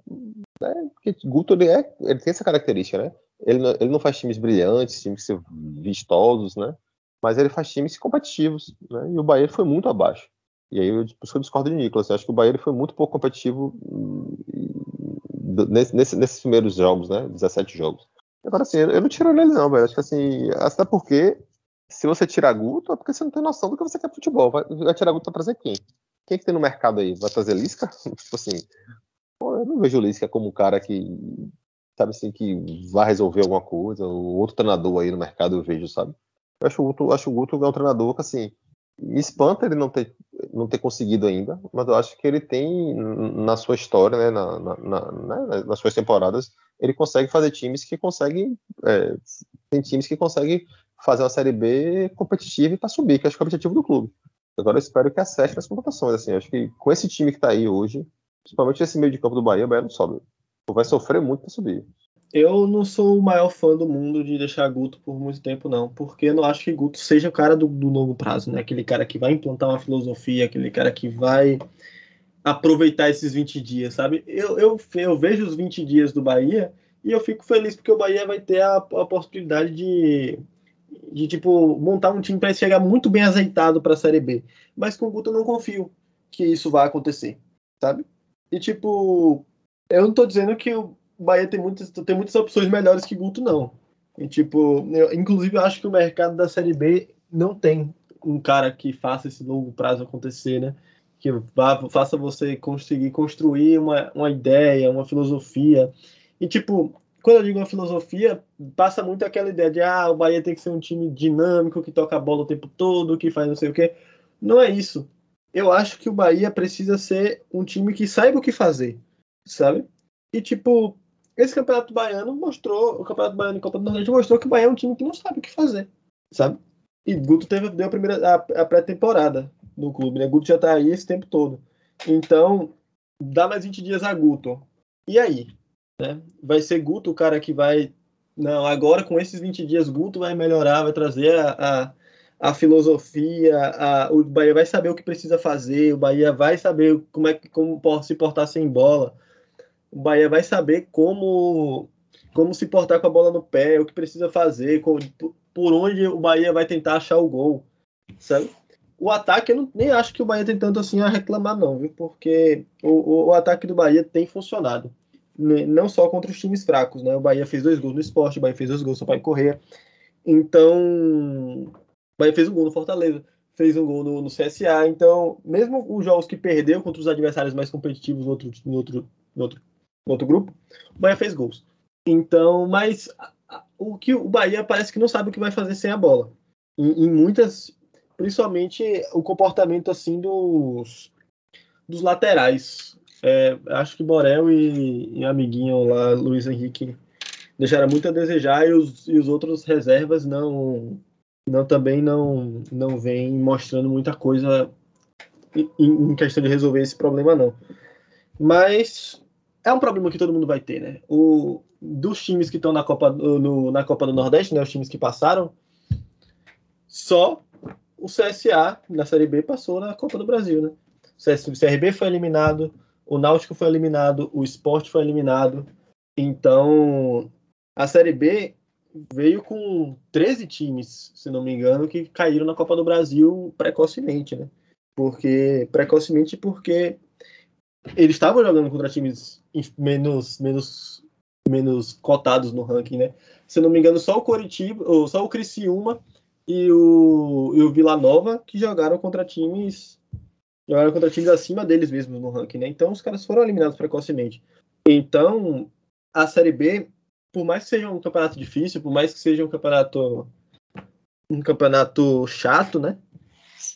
né? Porque Guto ele, é, ele tem essa característica, né? Ele não, ele não faz times brilhantes, times vistosos, né? Mas ele faz times competitivos, né? E o Bahia foi muito abaixo. E aí eu, eu discordo de Nicolas. Eu acho que o Bahia foi muito pouco competitivo hum, nesse, nesse, nesses primeiros jogos, né? 17 jogos. Agora, assim, eu não tiro ele não, velho. Acho que assim, até porque se você tirar Guto, é porque você não tem noção do que você quer futebol. Vai, vai tirar Guto pra trazer quem? Quem é que tem no mercado aí? Vai trazer Lisca? tipo assim, pô, eu não vejo o Lisca como um cara que, sabe assim, que vai resolver alguma coisa. O outro treinador aí no mercado eu vejo, sabe? Eu acho o Guto, acho o Guto é um treinador que, assim, me espanta ele não ter, não ter conseguido ainda, mas eu acho que ele tem na sua história, né, na, na, na, né, nas suas temporadas, ele consegue fazer times que conseguem. É, tem times que conseguem fazer uma Série B competitiva e para subir, que acho que é o objetivo do clube. Agora eu espero que acerte nas contratações. Assim, acho que com esse time que está aí hoje, principalmente esse meio de campo do Bahia, o Bahia não sobe. vai sofrer muito para subir. Eu não sou o maior fã do mundo de deixar Guto por muito tempo, não. Porque eu não acho que Guto seja o cara do, do longo prazo, né? Aquele cara que vai implantar uma filosofia, aquele cara que vai aproveitar esses 20 dias, sabe? Eu, eu, eu vejo os 20 dias do Bahia e eu fico feliz porque o Bahia vai ter a, a possibilidade de, de, tipo, montar um time para chegar muito bem azeitado para a Série B. Mas com o Guto eu não confio que isso vai acontecer, sabe? E, tipo, eu não tô dizendo que o Bahia tem muitas, tem muitas opções melhores que Guto, não. E, tipo, eu, inclusive, eu acho que o mercado da Série B não tem um cara que faça esse longo prazo acontecer, né? Que vá, faça você conseguir construir uma, uma ideia, uma filosofia. E, tipo, quando eu digo uma filosofia, passa muito aquela ideia de ah, o Bahia tem que ser um time dinâmico, que toca a bola o tempo todo, que faz não sei o quê. Não é isso. Eu acho que o Bahia precisa ser um time que saiba o que fazer, sabe? E, tipo, esse Campeonato Baiano mostrou, o Campeonato Baiano e Copa do Nordeste mostrou que o Bahia é um time que não sabe o que fazer, sabe? E Guto teve, deu a primeira a, a pré-temporada no clube, né? Guto já tá aí esse tempo todo. Então, dá mais 20 dias a Guto. E aí? Né? Vai ser Guto o cara que vai. Não, agora com esses 20 dias, Guto vai melhorar, vai trazer a, a, a filosofia, a, o Bahia vai saber o que precisa fazer, o Bahia vai saber como é que como se portar sem bola o Bahia vai saber como como se portar com a bola no pé, o que precisa fazer, por onde o Bahia vai tentar achar o gol, sabe? O ataque, eu não, nem acho que o Bahia tem tanto assim a reclamar, não, viu? Porque o, o, o ataque do Bahia tem funcionado. Não só contra os times fracos, né? O Bahia fez dois gols no esporte, o Bahia fez dois gols no Pai Correr. Então, o Bahia fez um gol no Fortaleza, fez um gol no, no CSA. Então, mesmo os jogos que perdeu contra os adversários mais competitivos no outro, no outro, no outro no outro grupo, o Bahia fez gols. Então, mas o que o Bahia parece que não sabe o que vai fazer sem a bola. Em, em muitas, principalmente o comportamento assim dos, dos laterais. É, acho que Borel e, e amiguinho lá, Luiz Henrique, deixaram muito a desejar e os, e os outros reservas não, não também não, não vem mostrando muita coisa em, em questão de resolver esse problema, não. Mas é um problema que todo mundo vai ter, né? O, dos times que estão na Copa, no, na Copa do Nordeste, né? Os times que passaram, só o CSA na Série B passou na Copa do Brasil, né? O CRB foi eliminado, o Náutico foi eliminado, o Sport foi eliminado. Então, a Série B veio com 13 times, se não me engano, que caíram na Copa do Brasil precocemente, né? Porque precocemente porque eles estavam jogando contra times menos, menos, menos cotados no ranking, né? Se não me engano, só o Coritiba, ou só o Criciúma e o, e o Vila Nova que jogaram contra times jogaram contra times acima deles mesmos no ranking, né? Então os caras foram eliminados precocemente. Então, a Série B, por mais que seja um campeonato difícil, por mais que seja um campeonato um campeonato chato, né?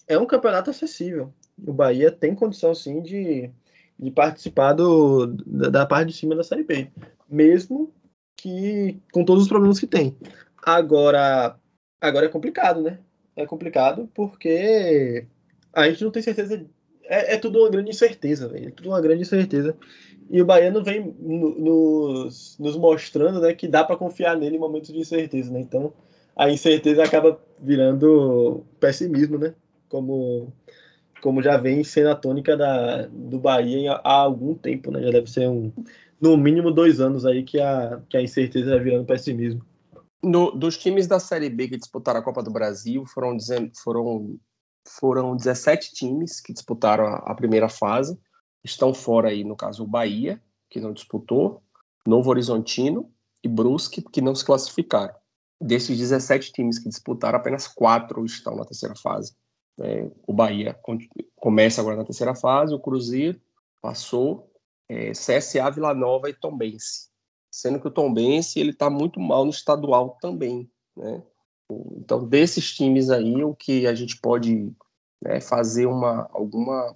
É um campeonato acessível. O Bahia tem condição sim de de participar do, da, da, parte de cima da Série B, mesmo que com todos os problemas que tem. Agora, agora é complicado, né? É complicado porque a gente não tem certeza. É, é tudo uma grande incerteza, velho. É tudo uma grande incerteza. E o Baiano vem nos, nos mostrando né, que dá para confiar nele em momentos de incerteza, né? Então a incerteza acaba virando pessimismo, né? Como como já vem sendo a tônica da, do Bahia há algum tempo, né? Já deve ser um, no mínimo dois anos aí que a, que a incerteza vai virando pessimismo. No, dos times da Série B que disputaram a Copa do Brasil, foram, foram, foram 17 times que disputaram a, primeira fase. Estão fora aí, no caso, o Bahia, que não disputou, Novo Horizontino e Brusque, que não se classificaram. Desses 17 times que disputaram, apenas quatro estão na terceira fase. É, o Bahia começa agora na terceira fase, o Cruzeiro passou, é, CSA, Vila Nova e Tombense. Sendo que o Tombense ele está muito mal no estadual também, né? Então, desses times aí, o que a gente pode né, fazer uma alguma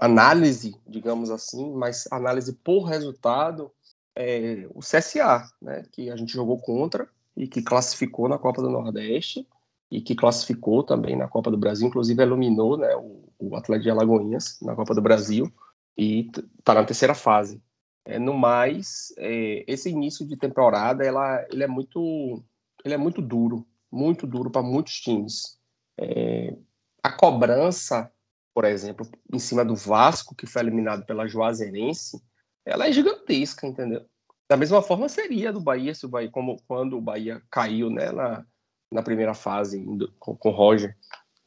análise, digamos assim, mas análise por resultado, é o CSA, né, que a gente jogou contra e que classificou na Copa do Nordeste e que classificou também na Copa do Brasil, inclusive eliminou né, o, o Atlético de Alagoinhas na Copa do Brasil e está na terceira fase. É, no mais, é, esse início de temporada, ela, ele é muito, ele é muito duro, muito duro para muitos times. É, a cobrança, por exemplo, em cima do Vasco, que foi eliminado pela Juazeirense, ela é gigantesca, entendeu? Da mesma forma seria do Bahia, se o Bahia, como quando o Bahia caiu né, na, na primeira fase com, com o Roger,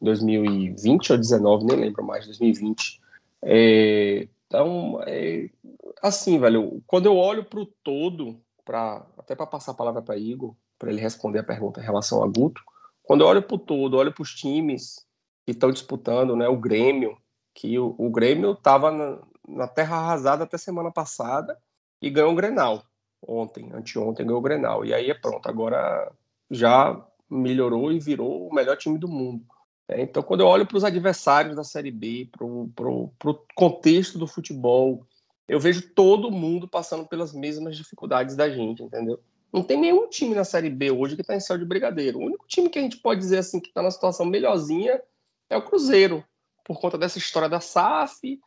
2020 ou 19, nem lembro mais, 2020. É, então, é, assim, velho, quando eu olho para o todo, pra, até para passar a palavra para Igor, para ele responder a pergunta em relação a Guto, quando eu olho para o todo, olho para os times que estão disputando, né, o Grêmio, que o, o Grêmio estava na, na, terra arrasada até semana passada e ganhou o Grenal ontem, anteontem ganhou o Grenal. E aí é pronto, agora já melhorou e virou o melhor time do mundo. É, então, quando eu olho para os adversários da Série B, para o contexto do futebol, eu vejo todo mundo passando pelas mesmas dificuldades da gente, entendeu? Não tem nenhum time na Série B hoje que está em céu de brigadeiro. O único time que a gente pode dizer assim que está na situação melhorzinha é o Cruzeiro, por conta dessa história da SAF,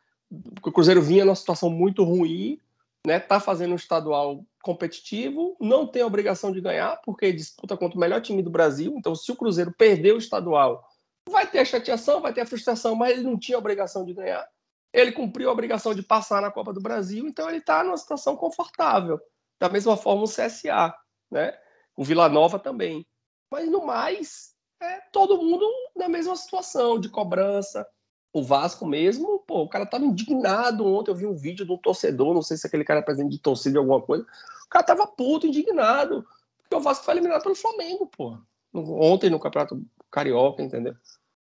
o Cruzeiro vinha numa situação muito ruim, né? Tá fazendo um estadual competitivo, não tem a obrigação de ganhar, porque disputa contra o melhor time do Brasil. Então, se o Cruzeiro perder o estadual, vai ter a chateação, vai ter a frustração, mas ele não tinha a obrigação de ganhar. Ele cumpriu a obrigação de passar na Copa do Brasil, então ele está numa situação confortável. Da mesma forma o CSA, né? O Vila Nova também. Mas no mais, é todo mundo na mesma situação de cobrança, o Vasco mesmo, pô, o cara tava indignado ontem. Eu vi um vídeo de um torcedor, não sei se aquele cara é presidente de torcida de alguma coisa. O cara tava puto, indignado, porque o Vasco foi eliminado pelo Flamengo, pô. Ontem no Campeonato Carioca, entendeu?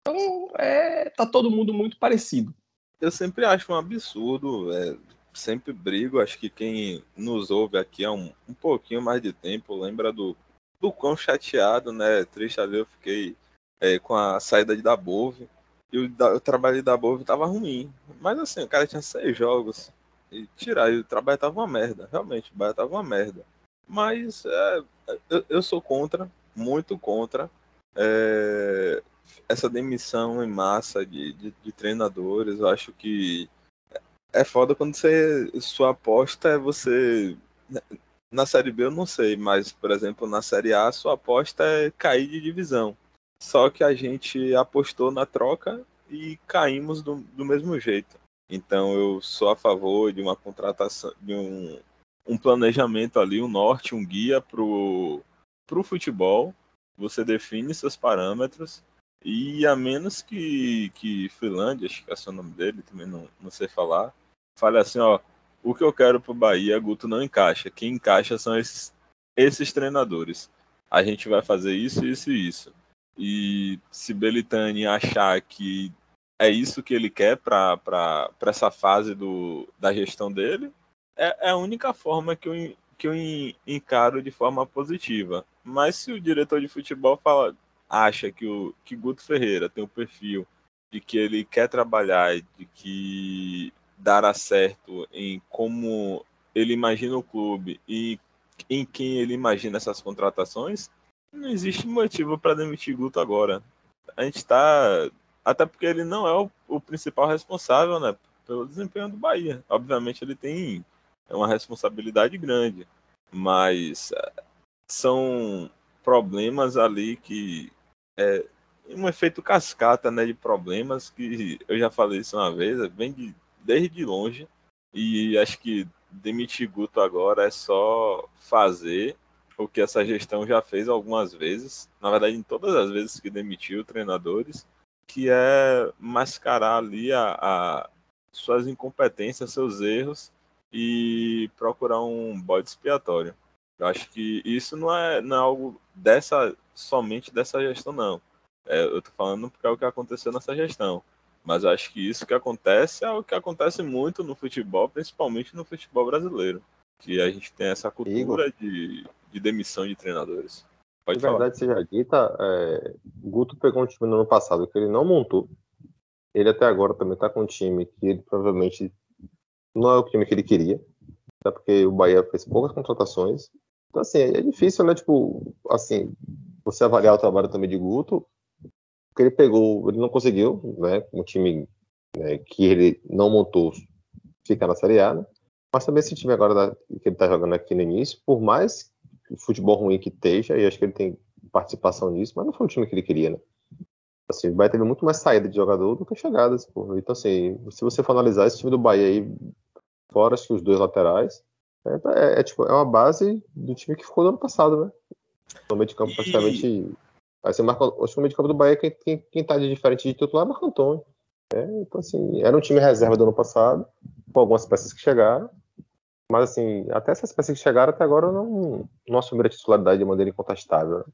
Então, é, tá todo mundo muito parecido. Eu sempre acho um absurdo, é, sempre brigo. Acho que quem nos ouve aqui há um, um pouquinho mais de tempo lembra do, do quão chateado, né? Triste ali eu fiquei é, com a saída de Dabove e o, o trabalho da Bove tava ruim. Mas assim, o cara tinha seis jogos. E tirar, e o trabalho tava uma merda. Realmente, o trabalho tava uma merda. Mas é, eu, eu, sou contra, muito contra, é, essa demissão em massa de, de, de, treinadores. Eu acho que é foda quando você. Sua aposta é você. Na Série B eu não sei, mas, por exemplo, na Série A, sua aposta é cair de divisão. Só que a gente apostou na troca e caímos do, do mesmo jeito. Então eu sou a favor de uma contratação, de um, um planejamento ali, um norte, um guia para o futebol. Você define seus parâmetros e a menos que, que Finlândia, acho que é o nome dele, também não, não sei falar, fale assim, ó, o que eu quero para o Bahia, Guto não encaixa. Quem encaixa são esses, esses treinadores. A gente vai fazer isso, isso e isso. E se Belitani achar que é isso que ele quer para essa fase do, da gestão dele, é, é, a única forma que eu, que eu encaro de forma positiva. Mas se o diretor de futebol fala, acha que o que Guto Ferreira tem o um perfil de que ele quer trabalhar, de que dará certo em como ele imagina o clube e em quem ele imagina essas contratações, não existe motivo para demitir Guto agora. A gente está. Até porque ele não é o, o, principal responsável né, pelo desempenho do Bahia. Obviamente ele tem uma responsabilidade grande, mas eh, são problemas ali que. É um efeito cascata né, de problemas que eu já falei isso uma vez, vem de, desde longe. E acho que demitir Guto agora é só fazer o que essa gestão já fez algumas vezes, na verdade, em todas as vezes que demitiu treinadores, que é mascarar ali a, a suas incompetências, seus erros e procurar um bode expiatório. Eu acho que isso não é, não é algo dessa somente dessa gestão, não. É, eu tô falando porque é o que aconteceu nessa gestão. Mas acho que isso que acontece é o que acontece muito no futebol, principalmente no futebol brasileiro. Que a gente tem essa cultura Igor. de de demissão de treinadores. Pode de verdade seja dita, é, Guto pegou um time no ano passado que ele não montou. Ele até agora também está com um time que ele provavelmente não é o time que ele queria, até porque o Bahia fez poucas contratações. Então, assim, é difícil, né? Tipo, assim, você avaliar o trabalho também de Guto, porque ele pegou, ele não conseguiu, né? Um time né, que ele não montou ficar na Série A, né? Mas também esse time agora da, que ele tá jogando aqui no início, por mais futebol ruim que esteja, e acho que ele tem participação nisso, mas não foi o time que ele queria, né? Assim, o Bahia teve muito mais saída de jogador do que chegadas. Então, assim, se você for analisar esse time do Bahia aí, fora acho que os dois laterais, é, é, é, tipo, é uma base do time que ficou no ano passado, né? No meio de campo, praticamente. Aí você marca, acho que no meio de campo do Bahia, quem, quem, quem tá de diferente de titular é Marco Antônio. É, então, assim, era um time reserva do ano passado, com algumas peças que chegaram, mas, assim, até essas peças que chegaram até agora não, não assumiram a titularidade de maneira incontestável.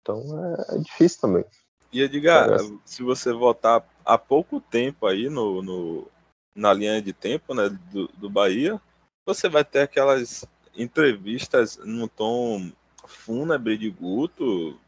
Então, é, é, difícil também. E, Edgar, se você voltar há pouco tempo aí no, no na linha de tempo né, do, do Bahia, você vai ter aquelas entrevistas no tom fúnebre de Guto.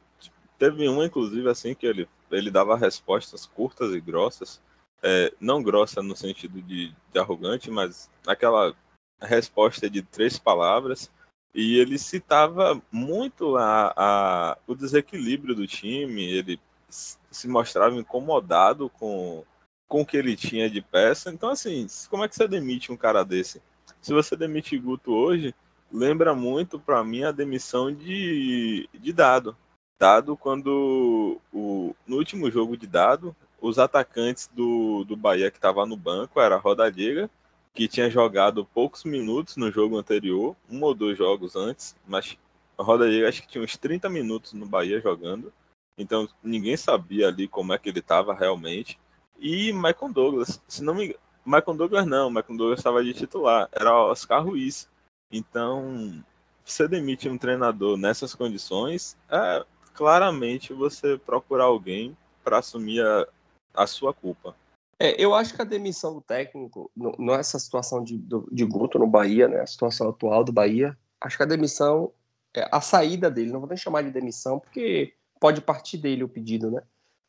Teve uma, inclusive, assim, que ele, ele dava respostas curtas e grossas. É, não grossa no sentido de, de arrogante, mas aquela resposta de três palavras. E ele citava muito a, a, o desequilíbrio do time, ele se mostrava incomodado com, com o que ele tinha de peça. Então, assim, como é que você demite um cara desse? Se você demite Guto hoje, lembra muito para mim a demissão de, de Dado. Dado quando o, no último jogo de Dado, os atacantes do, do Bahia que estava no banco era Rodallega, que tinha jogado poucos minutos no jogo anterior, um ou dois jogos antes, mas Rodallega acho que tinha uns 30 minutos no Bahia jogando. Então ninguém sabia ali como é que ele estava realmente. E Michael Douglas, se não me engano, Michael Douglas não, Michael Douglas estava de titular, era Oscar Ruiz. Então, você demite um treinador nessas condições, é claramente você procurar alguém para assumir a, a sua culpa. É, eu acho que a demissão do técnico, não é essa situação de, de Guto no Bahia, né, a situação atual do Bahia, acho que a demissão, é, a saída dele, não vou nem chamar de demissão, porque pode partir dele o pedido, né?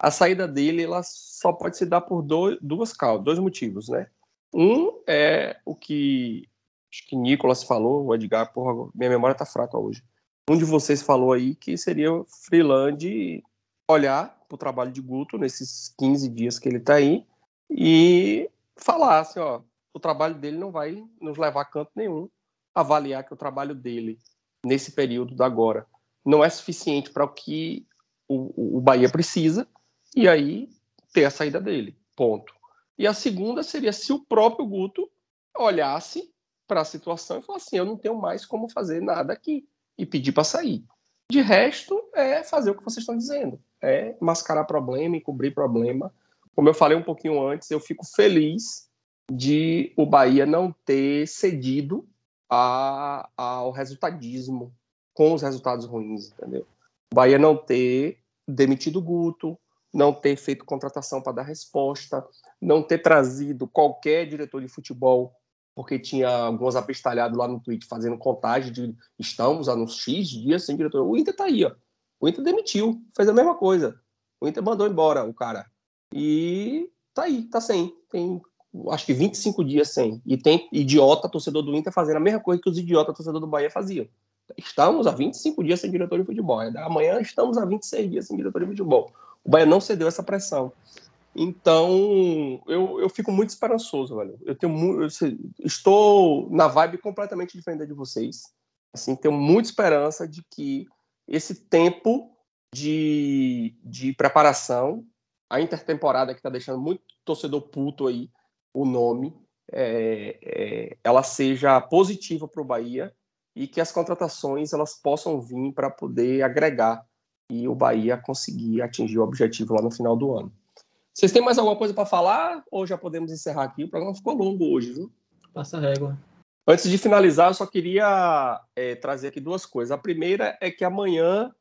a saída dele ela só pode se dar por dois, duas causas, dois motivos, né? Um é o que acho que Nicolas falou, o Edgar, porra, minha memória tá fraca hoje. Um de vocês falou aí que seria o Freeland olhar pro trabalho de Guto nesses 15 dias que ele tá aí e falar assim, ó, o trabalho dele não vai nos levar a canto nenhum. Avaliar que o trabalho dele nesse período da agora não é suficiente para o que o, o Bahia precisa e aí ter a saída dele. Ponto. E a segunda seria se o próprio Guto olhasse para a situação e falasse assim: eu não tenho mais como fazer nada aqui e pedir para sair. De resto, é fazer o que vocês estão dizendo: é mascarar problema e cobrir problema. Como eu falei um pouquinho antes, eu fico feliz de o Bahia não ter cedido a, ao resultadismo com os resultados ruins, entendeu? O Bahia não ter demitido o Guto, não ter feito contratação para dar resposta, não ter trazido qualquer diretor de futebol, porque tinha alguns abestalhados lá no Twitter fazendo contagem de estamos há uns X dias sem diretor. O Inter está aí, ó. O Inter demitiu, fez a mesma coisa. O Inter mandou embora o cara. E tá aí, tá sem. Tem acho que 25 dias sem. E tem idiota torcedor do Inter fazendo a mesma coisa que os idiotas torcedor do Bahia faziam. Estamos há 25 dias sem diretor de futebol. Amanhã estamos há 26 dias sem diretor de futebol. O Bahia não cedeu essa pressão. Então, eu, eu fico muito esperançoso, velho. Eu tenho eu, estou na vibe completamente diferente de vocês. Assim, tenho muita esperança de que esse tempo de, de preparação, a intertemporada que está deixando muito torcedor puto aí, o nome, é, é, ela seja positiva para o Bahia e que as contratações elas possam vir para poder agregar e o Bahia conseguir atingir o objetivo lá no final do ano. Vocês têm mais alguma coisa para falar ou já podemos encerrar aqui? O programa ficou longo hoje, viu? Passa a régua. Antes de finalizar, eu só queria é, trazer aqui duas coisas. A primeira é que amanhã,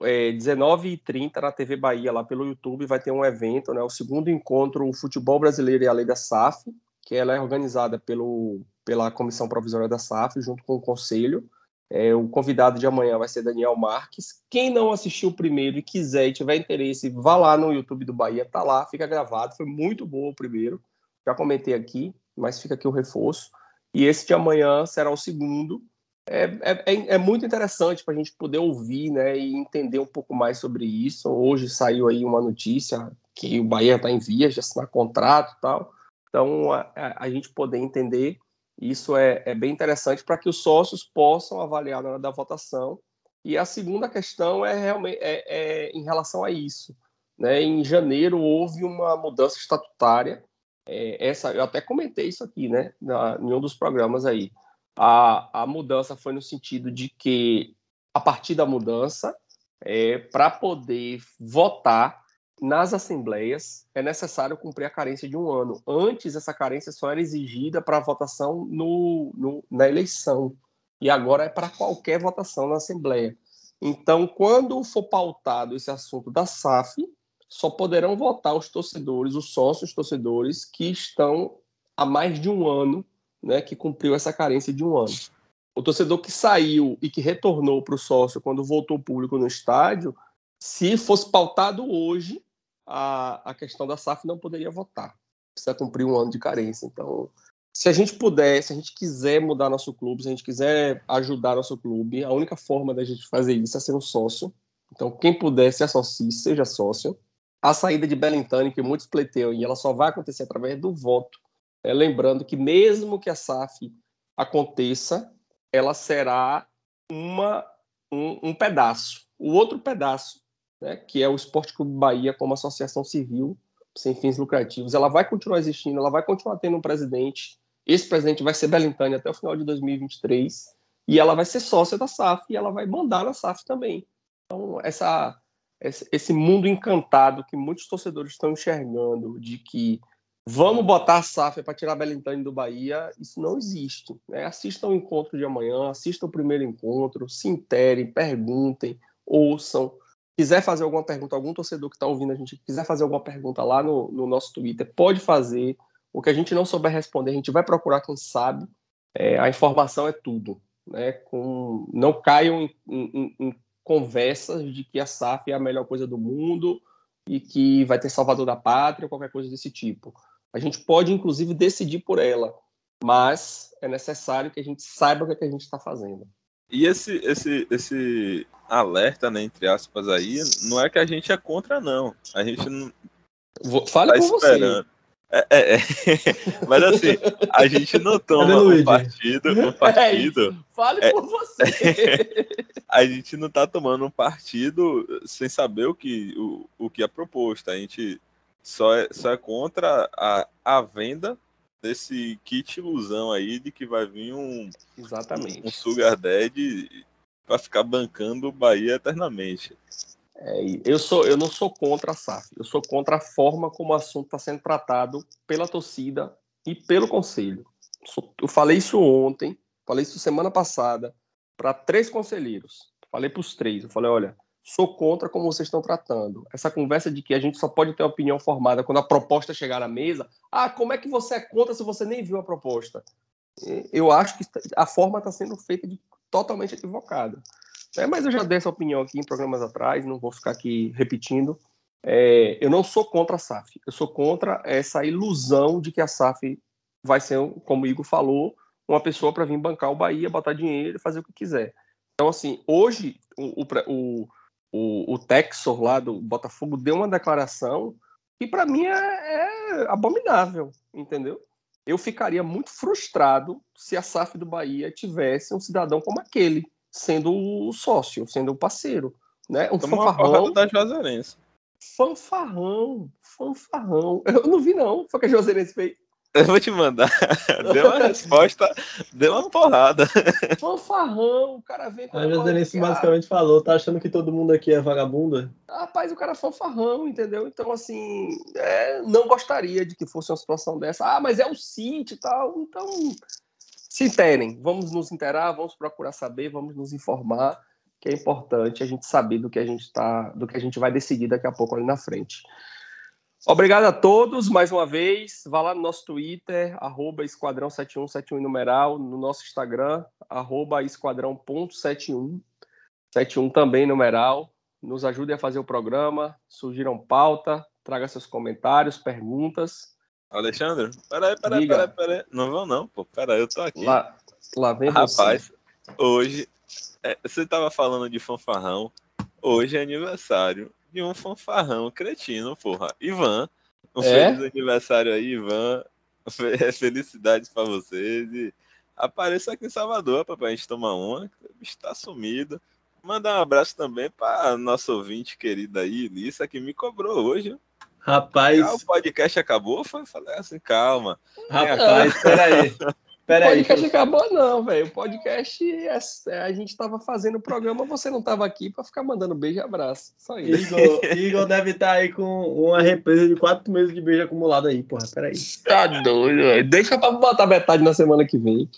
é, 19h30, na TV Bahia, lá pelo YouTube, vai ter um evento, né, o segundo encontro o Futebol Brasileiro e a Lei da SAF, que ela é organizada pelo, pela Comissão Provisória da SAF, junto com o Conselho. É, o convidado de amanhã vai ser Daniel Marques. Quem não assistiu o primeiro e quiser e tiver interesse, vá lá no YouTube do Bahia, tá lá, fica gravado. Foi muito bom o primeiro. Já comentei aqui, mas fica aqui o reforço. E esse de amanhã será o segundo. É, é, é, é muito interessante para a gente poder ouvir né, e entender um pouco mais sobre isso. Hoje saiu aí uma notícia que o Bahia está em vias de assinar contrato e tal. Então, a, a, a gente poder entender Isso é, é bem interessante para que os sócios possam avaliar na hora da votação. E a segunda questão é realmente é, é em relação a isso. Né? Em janeiro houve uma mudança estatutária. É, essa eu até comentei isso aqui, né, na, em um dos programas aí. A, a mudança foi no sentido de que a partir da mudança, é, para poder votar nas assembleias é necessário cumprir a carência de um ano. Antes, essa carência só era exigida para votação no, no, na eleição, e agora é para qualquer votação na Assembleia. Então, quando for pautado esse assunto da SAF, só poderão votar os torcedores, os sócios torcedores que estão há mais de um ano, né, que cumpriu essa carência de um ano. O torcedor que saiu e que retornou para o sócio quando voltou público no estádio, se fosse pautado hoje, a, a questão da SAF não poderia votar. Precisa cumprir um ano de carência. Então, se a gente puder, se a gente quiser mudar nosso clube, se a gente quiser ajudar nosso clube, a única forma da gente fazer isso é ser um sócio. Então, quem puder se associe, seja sócio. A saída de Belintani, que muitos pleiteiam, e ela só vai acontecer através do voto. É, lembrando que mesmo que a SAF aconteça, ela será uma, um, um pedaço. O outro pedaço né, que é o Esporte Clube Bahia como associação civil sem fins lucrativos. Ela vai continuar existindo, ela vai continuar tendo um presidente. Esse presidente vai ser Belintani até o final de 2023 e ela vai ser sócia da SAF e ela vai mandar na SAF também. Então, essa, esse mundo encantado que muitos torcedores estão enxergando de que vamos botar a SAF para tirar Belintani do Bahia, isso não existe. Né? Assistam o encontro de amanhã, assistam o primeiro encontro, se interem, perguntem, ouçam quiser fazer alguma pergunta, algum torcedor que está ouvindo a gente quiser fazer alguma pergunta lá no, no, nosso Twitter, pode fazer. O que a gente não souber responder, a gente vai procurar quem sabe. É, a informação é tudo. Né? Com, não caiam em, em, em, conversas de que a SAF é a melhor coisa do mundo e que vai ter salvador da pátria ou qualquer coisa desse tipo. A gente pode, inclusive, decidir por ela, mas é necessário que a gente saiba o que, é que a gente está fazendo. E esse, esse, esse alerta, né, entre aspas, aí, não é que a gente é contra, não. A gente não. Fale tá por esperando. você. É, é, é. Mas assim, a gente não toma um partido, um partido. É Fale é, por você. a gente não tá tomando um partido sem saber o que, o, o que é proposto. A gente só é, só é contra a, a venda desse kit ilusão aí de que vai vir um, Exatamente. um, um Sugar Daddy para ficar bancando o Bahia eternamente. É, eu, sou, eu não sou contra a SAF, eu sou contra a forma como o assunto está sendo tratado pela torcida e pelo conselho. Eu falei isso ontem, falei isso semana passada, para três conselheiros. Falei para os três, eu falei, olha, sou contra como vocês estão tratando. Essa conversa de que a gente só pode ter opinião formada quando a proposta chegar à mesa. Ah, como é que você é contra se você nem viu a proposta? Eu acho que a forma está sendo feita de totalmente equivocada. É, mas eu já dei essa opinião aqui em programas atrás, não vou ficar aqui repetindo. É, eu não sou contra a SAF, eu sou contra essa ilusão de que a SAF vai ser, como o Igor falou, uma pessoa para vir bancar o Bahia, botar dinheiro e fazer o que quiser. Então, assim, hoje o, o, o, o Texor lá do Botafogo deu uma declaração que para mim é, é abominável, entendeu? eu ficaria muito frustrado se a SAF do Bahia tivesse um cidadão como aquele, sendo o sócio, sendo o parceiro. Né? Um Toma fanfarrão. da Juazeirense. Fanfarrão, fanfarrão. Eu não vi, não. Foi que a Juazeirense fez. Eu vou te mandar. Deu uma resposta, deu uma porrada. Fanfarrão, o cara vem com. A Joselense basicamente falou: tá achando que todo mundo aqui é vagabunda? Rapaz, o cara é fanfarrão, entendeu? Então, assim, é, não gostaria de que fosse uma situação dessa. Ah, mas é o City e tal. Então, se interem. Vamos nos interar, vamos procurar saber, vamos nos informar, que é importante a gente saber do que a gente tá, do que a gente vai decidir daqui a pouco ali na frente. Obrigado a todos mais uma vez. Vá lá no nosso Twitter, arroba esquadrão7171 numeral, no nosso Instagram, arroba esquadrão.71, 71 também numeral. Nos ajude a fazer o programa, surgiram pauta, traga seus comentários, perguntas. Alexandre, peraí, peraí, peraí, peraí. Não vão não, pô. Peraí, eu tô aqui. Lá, lá vem Rapaz, você. hoje, é, você tava falando de fanfarrão, hoje é aniversário de um fanfarrão cretino, porra. Ivan, um é? feliz aniversário aí, Ivan. Felicidades para vocês e apareça aqui em Salvador pra gente tomar uma. O bicho tá sumido. Mandar um abraço também para nosso ouvinte querido aí, Lissa, que me cobrou hoje. Rapaz. Ah, o podcast acabou? Foi, falei assim, calma. Rapaz, peraí. Pera o aí. podcast acabou, não, velho. O podcast, é, é, a gente tava fazendo o programa, você não tava aqui para ficar mandando beijo e abraço. Só isso. Igor, Igor deve estar aí com uma represa de quatro meses de beijo acumulado aí, porra. Pera aí. Tá doido, velho. Deixa pra botar metade na semana que vem.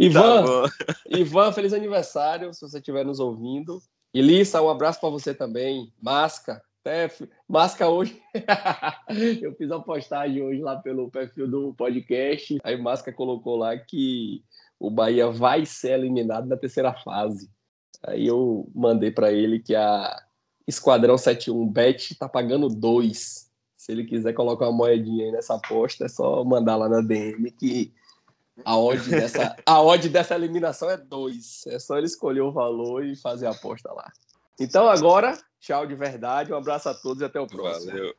Ivan, Tá. Ivan, feliz aniversário, se você estiver nos ouvindo. Elissa, um abraço para você também. Masca, Tef, Masca hoje. eu fiz uma postagem hoje lá pelo perfil do podcast. Aí Masca colocou lá que o Bahia vai ser eliminado na terceira fase. Aí eu mandei para ele que a Esquadrão 71 Bet tá pagando dois. Se ele quiser colocar uma moedinha aí nessa aposta, é só mandar lá na DM que a odd dessa, a odd dessa eliminação é 2. É só ele escolher o valor e fazer a aposta lá. Então agora, tchau de verdade, um abraço a todos e até o próximo. Valeu.